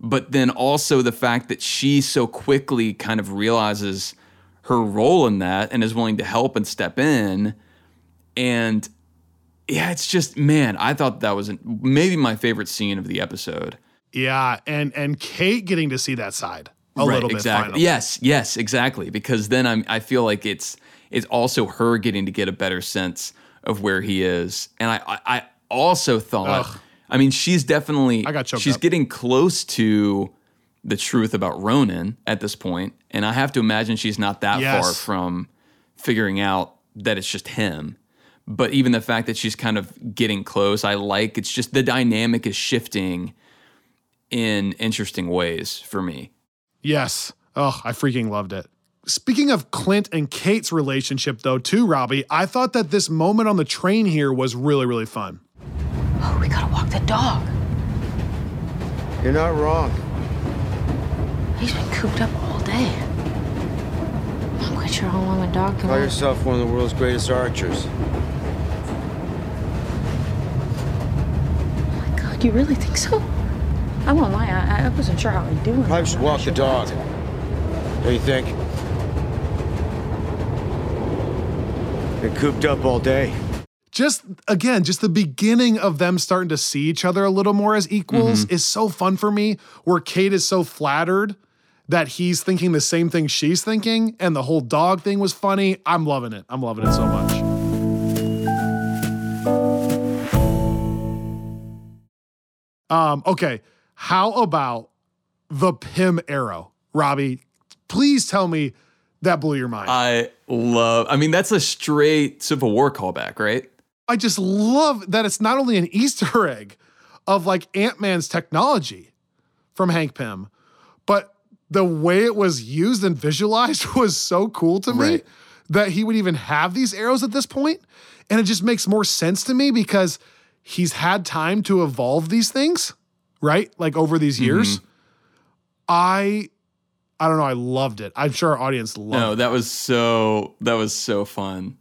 Speaker 2: But then also the fact that she so quickly kind of realizes her role in that and is willing to help and step in. And yeah, it's just, man, I thought that was maybe my favorite scene of the episode.
Speaker 1: yeah, and and Kate getting to see that side a
Speaker 2: Right,
Speaker 1: little bit
Speaker 2: exactly.
Speaker 1: finally.
Speaker 2: Yes, yes, exactly. Because then I'm I feel like it's it's also her getting to get a better sense of where he is. And I I, I also thought
Speaker 1: Ugh.
Speaker 2: I mean she's definitely
Speaker 1: I got choked
Speaker 2: she's
Speaker 1: up.
Speaker 2: getting close to the truth about Ronin at this point, and I have to imagine she's not that
Speaker 1: Yes.
Speaker 2: far from figuring out that it's just him. But even the fact that she's kind of getting close, I like. It's just the dynamic is shifting in interesting ways for me.
Speaker 1: Yes. Oh, I freaking loved it. Speaking of Clint and Kate's relationship, though, too, Robbie, I thought that this moment on the train here was really, really fun.
Speaker 3: Oh, we gotta walk the dog.
Speaker 4: You're not wrong.
Speaker 3: He's been cooped up all day. I'm not quite sure how long a dog can
Speaker 4: Call yourself one of the world's greatest archers.
Speaker 3: Oh my god, you really think so? I won't lie, I, I wasn't sure how he'd do it.
Speaker 4: Probably should walk the dog. What do you think? Been cooped up all day.
Speaker 1: Just again, just the beginning of them starting to see each other a little more as equals is so fun for me, where Kate is so flattered that he's thinking the same thing she's thinking, and the whole dog thing was funny. I'm loving it. I'm loving it so much. Um, okay. How about the Pym arrow? Robbie, please tell me that blew your mind.
Speaker 2: I love. I mean, that's a straight Civil War callback, right?
Speaker 1: I just love that it's not only an Easter [laughs] egg of like Ant Man's technology from Hank Pym, but the way it was used and visualized [laughs] was so cool to me
Speaker 2: Right.
Speaker 1: that he would even have these arrows at this point. And it just makes more sense to me because he's had time to evolve these things, right? Like over these years. I I don't know, I loved it. I'm sure our audience loved
Speaker 2: No,
Speaker 1: it.
Speaker 2: that was so. That was so fun.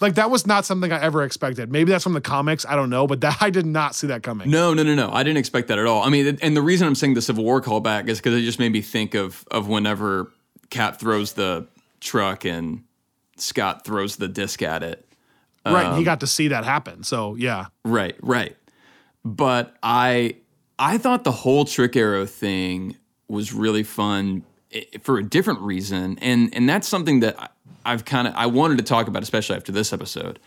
Speaker 1: Like that was not something I ever expected. Maybe that's from the comics. I don't know, but that [laughs] I did not see that coming.
Speaker 2: No, no, no, no. I didn't expect that at all. I mean, and the reason I'm saying the Civil War callback is because it just made me think of of whenever Cap throws the truck and Scott throws the disc at it.
Speaker 1: right.
Speaker 2: Um,
Speaker 1: he got to see that happen. So yeah.
Speaker 2: Right, right. But I I thought the whole trick arrow thing was really fun eh, for a different reason, and and that's something that I've kind of I wanted to talk about, especially after this episode.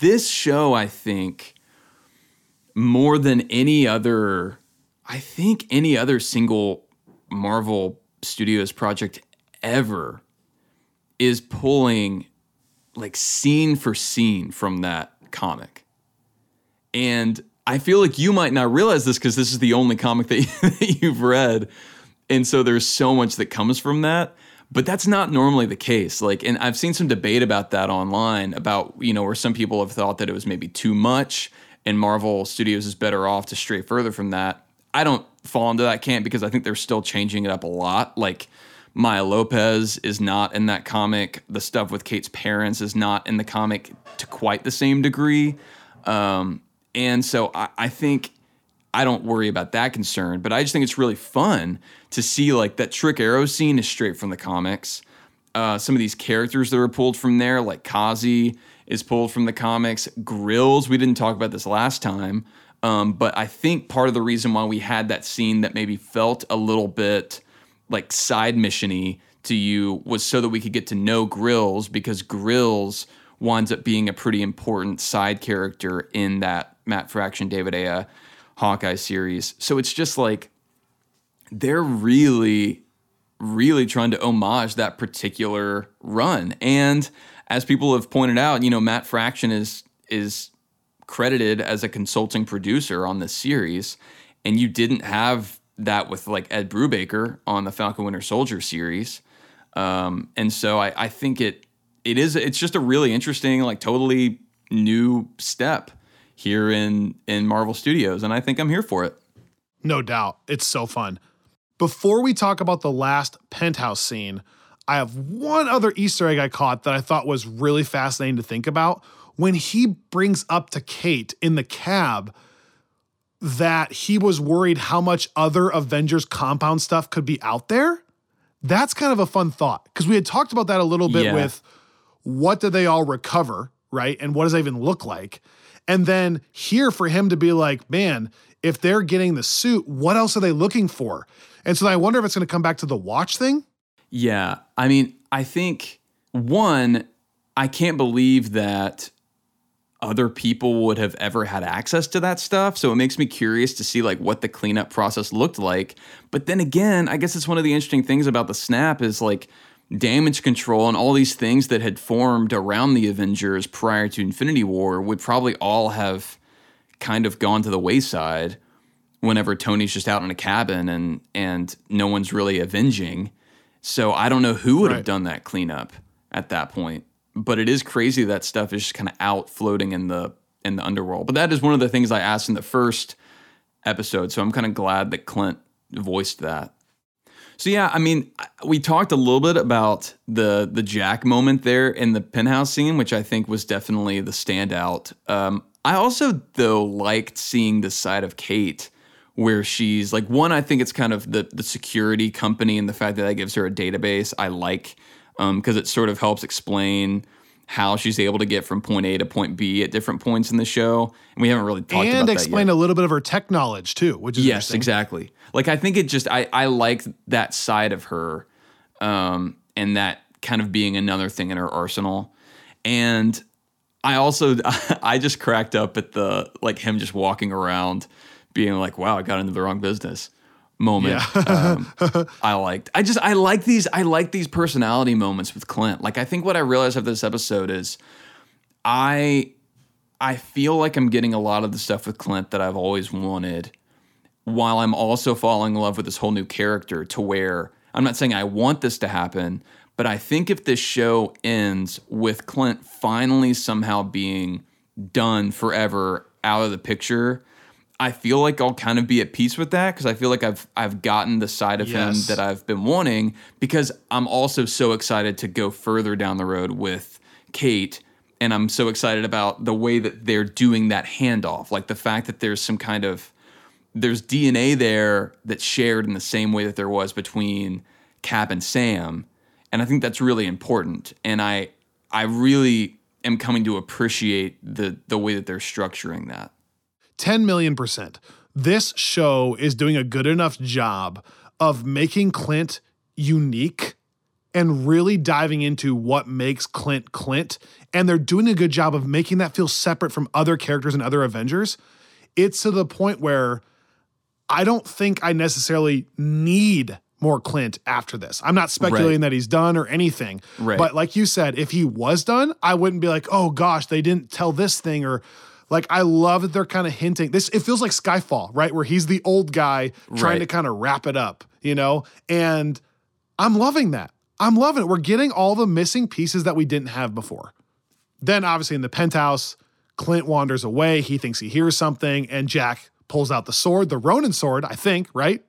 Speaker 2: This show, I think, more than any other, I think any other single Marvel Studios project ever is pulling like scene for scene from that comic. And I feel like you might not realize this because this is the only comic that, [laughs] that you've read. And so there's so much that comes from that. But that's not normally the case. Like, and I've seen some debate about that online about, you know, where some people have thought that it was maybe too much and Marvel Studios is better off to stray further from that. I don't fall into that camp because I think they're still changing it up a lot. Like, Maya Lopez is not in that comic. The stuff with Kate's parents is not in the comic to quite the same degree. Um, and so I, I think I don't worry about that concern, but I just think it's really fun to see like that trick arrow scene is straight from the comics. Uh, some of these characters that were pulled from there, like Kazi is pulled from the comics. Grills, we didn't talk about this last time, um, but I think part of the reason why we had that scene that maybe felt a little bit like side missiony to you was so that we could get to know Grills because Grills winds up being a pretty important side character in that Matt Fraction, David Aja Hawkeye series. So it's just like they're really, really trying to homage that particular run. And as people have pointed out, you know, Matt Fraction is is credited as a consulting producer on this series, and you didn't have that with like Ed Brubaker on the Falcon Winter Soldier series. Um, and so I, I think it it is it's just a really interesting, like totally new step here in in Marvel Studios, and I think I'm here for it.
Speaker 1: No doubt. It's so fun. Before we talk about the last penthouse scene, I have one other Easter egg I caught that I thought was really fascinating to think about. When he brings up to Kate in the cab that he was worried how much other Avengers compound stuff could be out there, that's kind of a fun thought because we had talked about that a little bit
Speaker 2: Yeah.
Speaker 1: with what do they all recover, right? And what does that even look like? And then here for him to be like, man, if they're getting the suit, what else are they looking for? And so I wonder if it's going to come back to the watch thing.
Speaker 2: Yeah. I mean, I think one, I can't believe that other people would have ever had access to that stuff. So it makes me curious to see like what the cleanup process looked like. But then again, I guess it's one of the interesting things about the snap is like damage control and all these things that had formed around the Avengers prior to Infinity War would probably all have kind of gone to the wayside whenever Tony's just out in a cabin and and no one's really avenging. So I don't know who would have done that cleanup at that point. But it is crazy that stuff is just kind of out floating in the in the underworld. But that is one of the things I asked in the first episode. So I'm kind of glad that Clint voiced that. So yeah, I mean, we talked a little bit about the the Jack moment there in the penthouse scene, which I think was definitely the standout. Um, I also though liked seeing the side of Kate where she's like one. I think it's kind of the the security company and the fact that that gives her a database. I like because it sort of helps explain how she's able to get from point A to point B at different points in the show. And we haven't really talked about
Speaker 1: and
Speaker 2: that
Speaker 1: explain a little bit of her tech knowledge too, which is
Speaker 2: Yes, exactly. Like I think it just I I like that side of her, um, and that kind of being another thing in her arsenal. And I also [laughs] I just cracked up at the like him just walking around, being like, "Wow, I got into the wrong business." Moment. [laughs] um, I liked. I just I like these I like these personality moments with Clint. Like I think what I realized after this episode is, I I feel like I'm getting a lot of the stuff with Clint that I've always wanted while I'm also falling in love with this whole new character to where I'm not saying I want this to happen, but I think if this show ends with Clint finally somehow being done forever out of the picture, I feel like I'll kind of be at peace with that because I feel like I've I've gotten the side of him that I've been wanting because I'm also so excited to go further down the road with Kate and I'm so excited about the way that they're doing that handoff. Like the fact that there's some kind of there's DNA there that's shared in the same way that there was between Cap and Sam, and I think that's really important. And I I really am coming to appreciate the the way that they're structuring that.
Speaker 1: 10 million percent. This show is doing a good enough job of making Clint unique and really diving into what makes Clint Clint. And they're doing a good job of making that feel separate from other characters and other Avengers. It's to the point where I don't think I necessarily need more Clint after this. I'm not speculating
Speaker 2: Right.
Speaker 1: that he's done or anything.
Speaker 2: Right.
Speaker 1: But like you said, if he was done, I wouldn't be like, oh gosh, they didn't tell this thing or like I love that they're kind of hinting. This it feels like Skyfall, right? Where he's the old guy trying
Speaker 2: Right.
Speaker 1: to kind of wrap it up, you know? And I'm loving that. I'm loving it. We're getting all the missing pieces that we didn't have before. Then obviously in the penthouse, Clint wanders away. He thinks he hears something, and Jack pulls out the sword, the Ronin sword, I think, right?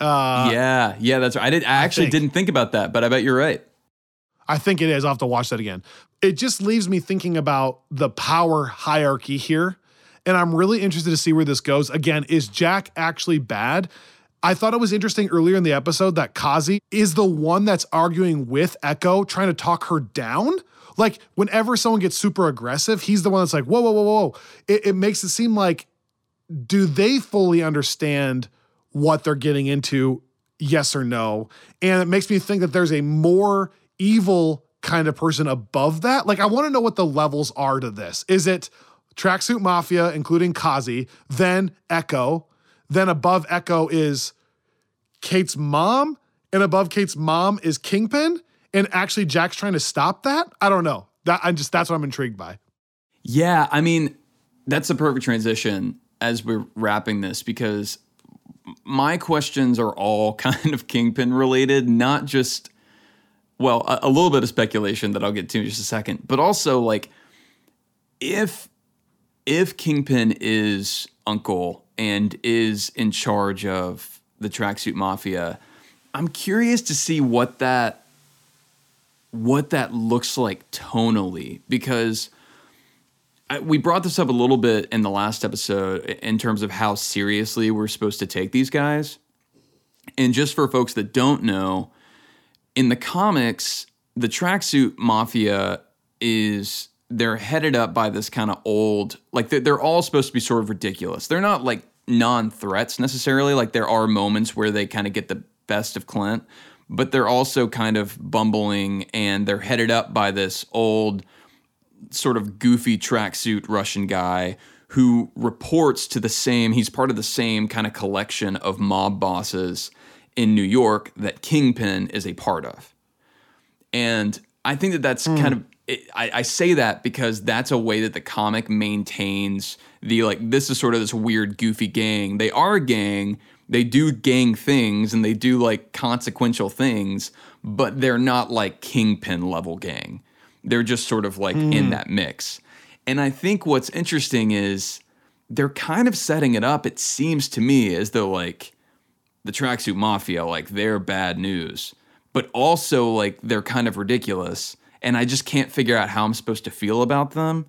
Speaker 2: Uh, yeah, yeah, that's right. I did. I actually
Speaker 1: think-
Speaker 2: didn't think about that, but I bet you're right.
Speaker 1: I think it is. I'll have to watch that again. It just leaves me thinking about the power hierarchy here. And I'm really interested to see where this goes. Again, is Jack actually bad? I thought it was interesting earlier in the episode that Kazi is the one that's arguing with Echo, trying to talk her down. Like, whenever someone gets super aggressive, he's the one that's like, whoa, whoa, whoa, whoa. It, it makes it seem like, do they fully understand what they're getting into? Yes or no? And it makes me think that there's a more evil kind of person above that. Like, I want to know what the levels are to this. Is it Tracksuit Mafia, including Kazi, then Echo, then above Echo is Kate's mom, and above Kate's mom is Kingpin, and actually Jack's trying to stop that? I don't know. That I'm just that's what I'm intrigued by.
Speaker 2: Yeah, I mean, that's a perfect transition as we're wrapping this because my questions are all [laughs] kind of Kingpin related, not just, well, a, a little bit of speculation that I'll get to in just a second, but also like if if Kingpin is uncle and is in charge of the tracksuit mafia, I'm curious to see what that what that looks like tonally because I, we brought this up a little bit in the last episode in terms of how seriously we're supposed to take these guys. And just for folks that don't know, in the comics, the tracksuit mafia is they're headed up by this kind of old, like they're, they're all supposed to be sort of ridiculous. They're not like non threats necessarily. Like there are moments where they kind of get the best of Clint, but they're also kind of bumbling and they're headed up by this old, sort of goofy tracksuit Russian guy who reports to the same, he's part of the same kind of collection of mob bosses in New York that Kingpin is a part of. And I think that that's kind hmm. of, it, I, I say that because that's a way that the comic maintains the like, this is sort of this weird, goofy gang. They are a gang, they do gang things and they do like consequential things, but they're not like Kingpin level gang. They're just sort of like in hmm. that mix. And I think what's interesting is they're kind of setting it up, it seems to me, as though like the tracksuit mafia, like they're bad news, but also like they're kind of ridiculous. And I just can't figure out how I'm supposed to feel about them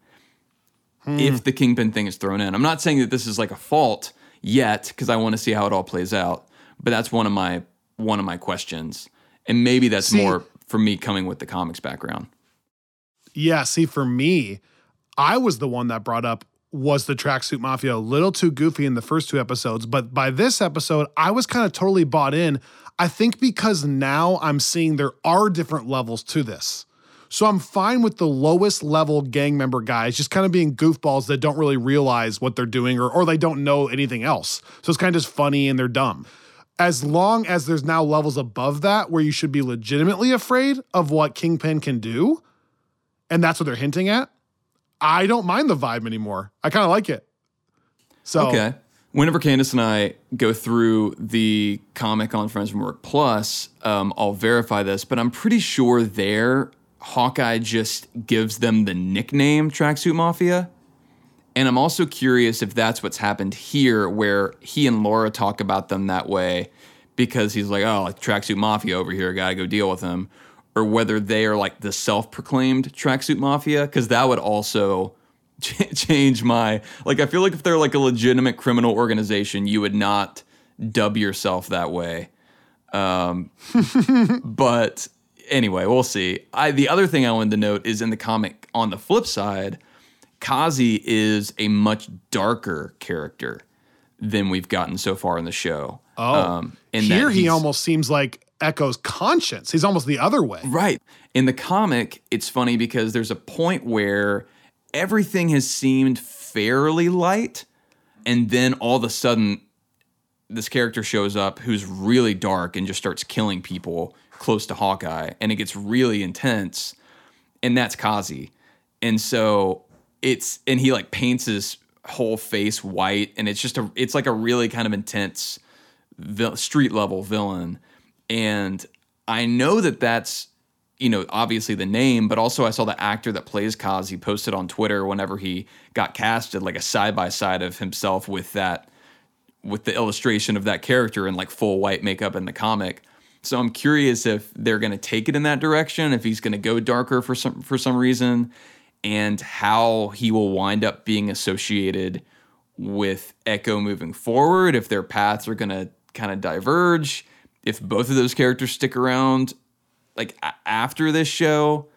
Speaker 2: hmm. if the kingpin thing is thrown in. I'm not saying that this is like a fault yet, because I want to see how it all plays out. But that's one of my one of my questions. And maybe that's
Speaker 1: See-
Speaker 2: more for me coming with the comics background.
Speaker 1: Yeah, see, for me, I was the one that brought up was the tracksuit mafia a little too goofy in the first two episodes, but by this episode, I was kind of totally bought in. I think because now I'm seeing there are different levels to this. So I'm fine with the lowest level gang member guys just kind of being goofballs that don't really realize what they're doing or, or they don't know anything else. So it's kind of just funny and they're dumb. As long as there's now levels above that where you should be legitimately afraid of what Kingpin can do, and that's what they're hinting at, I don't mind the vibe anymore. I kind of like it. So
Speaker 2: Okay. Whenever Candace and I go through the comic on Friends from Work Plus, um, I'll verify this, but I'm pretty sure there Hawkeye just gives them the nickname Tracksuit Mafia. And I'm also curious if that's what's happened here, where he and Laura talk about them that way because he's like, oh, Tracksuit Mafia over here, gotta go deal with him. Or whether they are like the self-proclaimed tracksuit mafia because that would also [laughs] ch- change my like i feel like if they're like a legitimate criminal organization you would not dub yourself that way. Um, [laughs] but anyway we'll see. I, the other thing i wanted to note is in the comic on the flip side kazi is a much darker character than we've gotten so far in the show.
Speaker 1: Oh,
Speaker 2: in that
Speaker 1: here he almost seems like Echo's conscience. He's almost the other way.
Speaker 2: Right. In the comic, it's funny because there's a point where everything has seemed fairly light, and then all of a sudden, this character shows up who's really dark and just starts killing people close to Hawkeye, and it gets really intense, and that's Kazi. And so it's and he like paints his whole face white, and it's just a it's like a really kind of intense street level villain. And I know that that's, you know, obviously the name, but also I saw the actor that plays Kazi posted on Twitter whenever he got casted, like a side by side of himself with that, with the illustration of that character in like full white makeup in the comic. So I'm curious if they're going to take it in that direction, if he's going to go darker for some for some reason, and how he will wind up being associated with Echo moving forward, if their paths are going to kind of diverge, if both of those characters stick around like a- after this show.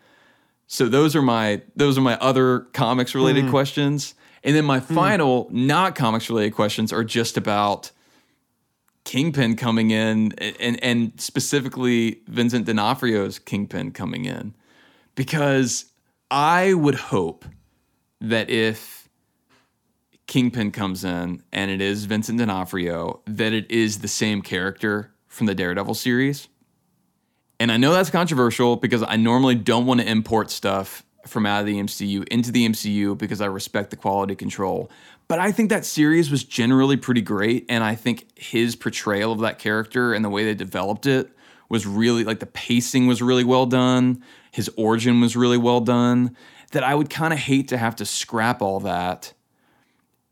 Speaker 2: So those are my those are my other comics related mm-hmm. questions. And then my mm. final not comics related questions are just about Kingpin coming in and and specifically Vincent D'Onofrio's Kingpin coming in. Because I would hope that if Kingpin comes in and it is Vincent D'Onofrio, that it is the same character from the Daredevil series. And I know that's controversial because I normally don't want to import stuff from out of the MCU into the MCU because I respect the quality control. But I think that series was generally pretty great. And I think his portrayal of that character and the way they developed it was really like the pacing was really well done. His origin was really well done. That I would kind of hate to have to scrap all that.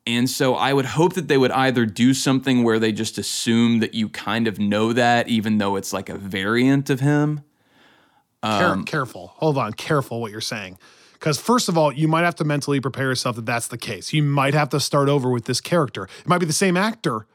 Speaker 2: And so I would hope that they would either do something where they just assume that you kind of know that, even though it's like a variant of him. Um,
Speaker 1: careful. Hold on. Careful what you're saying. Because, first of all, you might have to mentally prepare yourself that that's the case. You might have to start over with this character. It might be the same actor,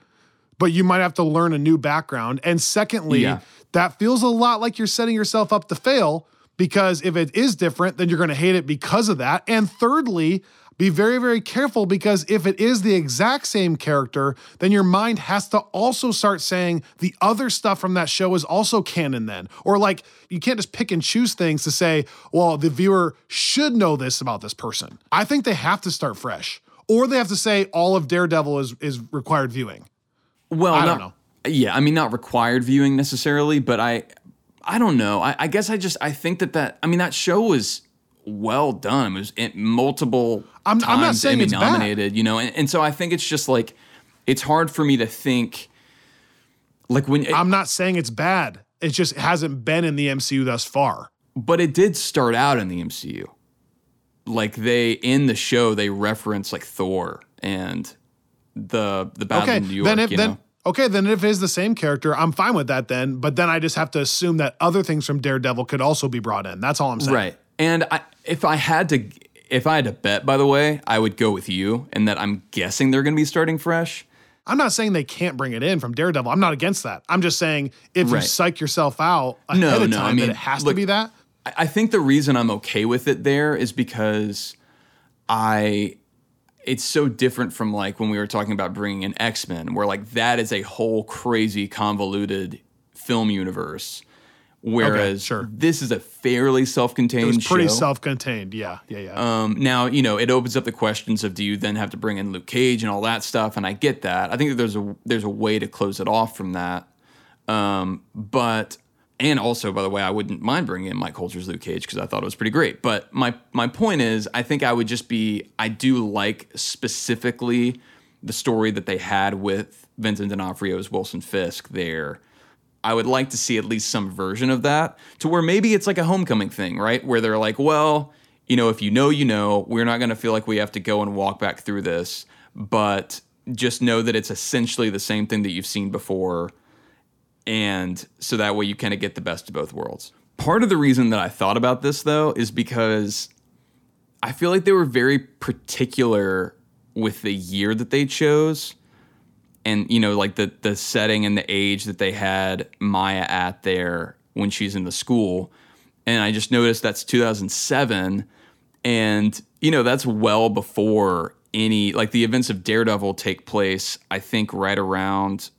Speaker 1: but you might have to learn a new background. And secondly,
Speaker 2: Yeah.
Speaker 1: that feels a lot like you're setting yourself up to fail because if it is different, then you're going to hate it because of that. And thirdly, be very, very careful because if it is the exact same character, then your mind has to also start saying the other stuff from that show is also canon then. Or like, you can't just pick and choose things to say, well, the viewer should know this about this person. I think they have to start fresh. Or they have to say all of Daredevil is, is required viewing.
Speaker 2: Well,
Speaker 1: I don't
Speaker 2: not- Yeah, I mean, not required viewing necessarily, but I, I don't know. I, I guess I just I think that that I mean that show was well done. It was in multiple
Speaker 1: I'm-
Speaker 2: times
Speaker 1: I'm not saying
Speaker 2: Emmy
Speaker 1: it's bad.
Speaker 2: nominated. You know, and, and so I think it's just like it's hard for me to think. Like when,
Speaker 1: I'm not saying it's bad. It just hasn't been in the MCU thus far.
Speaker 2: but it did start out in the MCU. Like they in the show they reference like Thor and the the battle
Speaker 1: Okay,
Speaker 2: in New York.
Speaker 1: then if
Speaker 2: you
Speaker 1: then
Speaker 2: know?
Speaker 1: okay, then if it is the same character, I'm fine with that then. But then I just have to assume that other things from Daredevil could also be brought in. That's all I'm saying.
Speaker 2: Right. And I, if I had to, if I had to bet, by the way, I would go with you, and that I'm guessing they're going to be starting fresh.
Speaker 1: I'm not saying they can't bring it in from Daredevil. I'm not against that. I'm just saying if
Speaker 2: Right.
Speaker 1: you psych yourself out ahead
Speaker 2: No,
Speaker 1: of
Speaker 2: no,
Speaker 1: time
Speaker 2: I mean,
Speaker 1: it has
Speaker 2: look,
Speaker 1: to be that.
Speaker 2: I, I think the reason I'm okay with it there is because I, it's so different from like when we were talking about bringing in X Men, where like that is a whole crazy convoluted film universe. Whereas
Speaker 1: sure.
Speaker 2: this is a fairly self-contained
Speaker 1: It was pretty
Speaker 2: show.
Speaker 1: self-contained. Yeah, yeah, yeah.
Speaker 2: Um, now, you know, it opens up the questions of do you then have to bring in Luke Cage and all that stuff, and I get that. I think that there's a there's a way to close it off from that. Um, but and also, by the way, I wouldn't mind bringing in Mike Colter's Luke Cage because I thought it was pretty great. But my my point is, I think I would just be I do like specifically the story that they had with Vincent D'Onofrio's Wilson Fisk there. I would like to see at least some version of that to where maybe it's like a homecoming thing, right? Where they're like, well, you know, if you know, you know, we're not going to feel like we have to go and walk back through this, but just know that it's essentially the same thing that you've seen before. And so that way you kind of get the best of both worlds. Part of the reason that I thought about this though is because I feel like they were very particular with the year that they chose and you know like the the setting and the age that they had Maya at there when she's in the school. And I just noticed that's 2007 and you know that's well before any like the events of Daredevil take place I think right around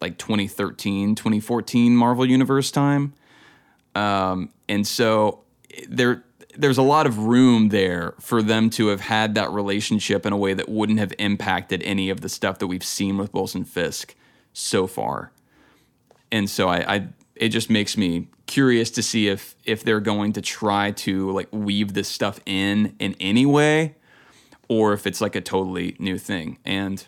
Speaker 2: like 2013 2014 Marvel Universe time. Um, and so there there's a lot of room there for them to have had that relationship in a way that wouldn't have impacted any of the stuff that we've seen with Wilson Fisk so far. And so I, I it just makes me curious to see if if they're going to try to like weave this stuff in in any way or if it's like a totally new thing. And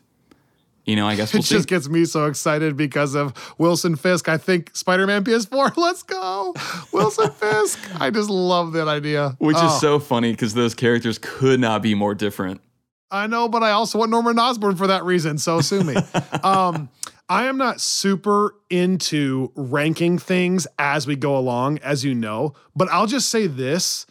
Speaker 2: you know, I guess we'll
Speaker 1: it
Speaker 2: see.
Speaker 1: just gets me so excited because of Wilson Fisk. I think Spider Man PS4, [laughs] let's go. Wilson [laughs] Fisk. I just love that idea.
Speaker 2: Which
Speaker 1: Oh,
Speaker 2: is so funny because those characters could not be more different.
Speaker 1: I know, but I also want Norman Osborn for that reason. So sue me. [laughs] um, I am not super into ranking things as we go along, as you know, but I'll just say this.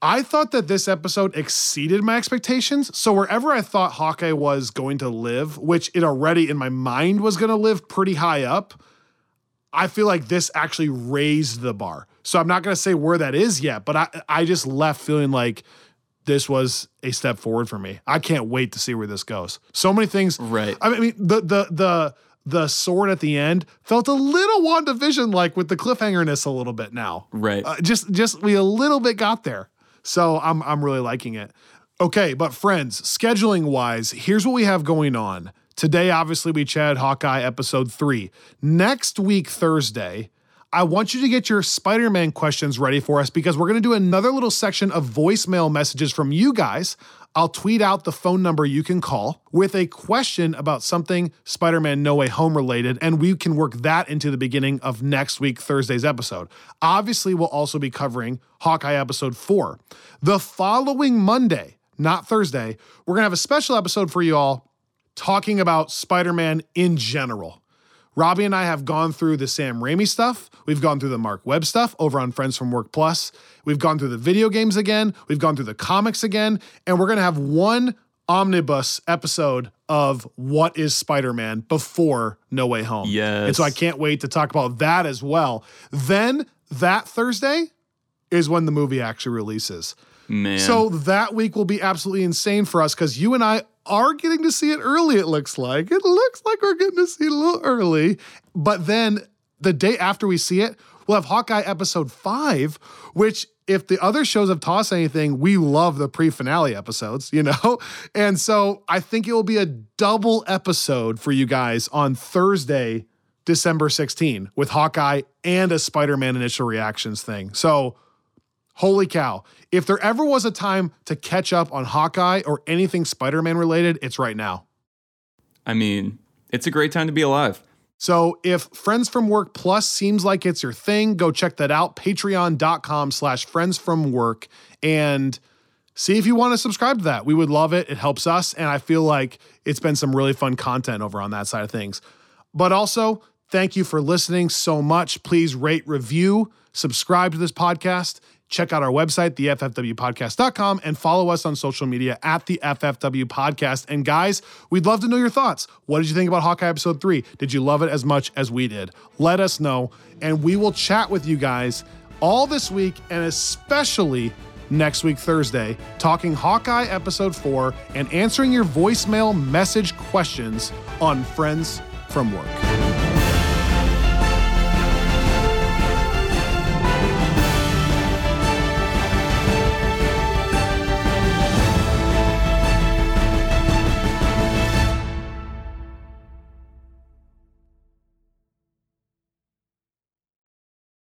Speaker 1: I thought that this episode exceeded my expectations. So wherever I thought Hawkeye was going to live, which it already in my mind was going to live pretty high up, I feel like this actually raised the bar. So I'm not going to say where that is yet, but I I just left feeling like this was a step forward for me. I can't wait to see where this goes. So many things.
Speaker 2: Right.
Speaker 1: I mean, the the the the sword at the end felt a little WandaVision like with the cliffhangerness a little bit now.
Speaker 2: Right.
Speaker 1: Uh, just just we a little bit got there. So I'm I'm really liking it. Okay, but friends, scheduling wise, here's what we have going on. Today, obviously, we chatted Hawkeye episode three. Next week, Thursday, I want you to get your Spider Man questions ready for us because we're going to do another little section of voicemail messages from you guys. I'll tweet out the phone number you can call with a question about something Spider Man No Way Home related, and we can work that into the beginning of next week, Thursday's episode. Obviously, we'll also be covering Hawkeye episode four. The following Monday, not Thursday, we're going to have a special episode for you all talking about Spider Man in general. Robbie and I have gone through the Sam Raimi stuff. We've gone through the Mark Webb stuff over on Friends from Work Plus. We've gone through the video games again. We've gone through the comics again. And we're going to have one omnibus episode of what is Spider Man before No Way Home.
Speaker 2: Yes.
Speaker 1: And so I can't wait to talk about that as well. Then that Thursday is when the movie actually releases.
Speaker 2: Man.
Speaker 1: So that week will be absolutely insane for us because you and I are getting to see it early, it looks like. It looks like we're getting to see it a little early. But then the day after we see it, we'll have Hawkeye episode five, which if the other shows have us anything, we love the pre-finale episodes, you know? [laughs] And so I think it will be a double episode for you guys on Thursday, December 16, with Hawkeye and a Spider-Man initial reactions thing. So Holy cow. If there ever was a time to catch up on Hawkeye or anything Spider Man related, it's right now.
Speaker 2: I mean, it's a great time to be alive.
Speaker 1: So if Friends from Work Plus seems like it's your thing, go check that out. Patreon.com slash friends from work and see if you want to subscribe to that. We would love it. It helps us. And I feel like it's been some really fun content over on that side of things. But also, thank you for listening so much. Please rate, review, subscribe to this podcast. Check out our website, theffwpodcast.com, and follow us on social media at the FFW Podcast. And guys, we'd love to know your thoughts. What did you think about Hawkeye Episode 3? Did you love it as much as we did? Let us know, and we will chat with you guys all this week and especially next week, Thursday, talking Hawkeye Episode 4 and answering your voicemail message questions on Friends from Work.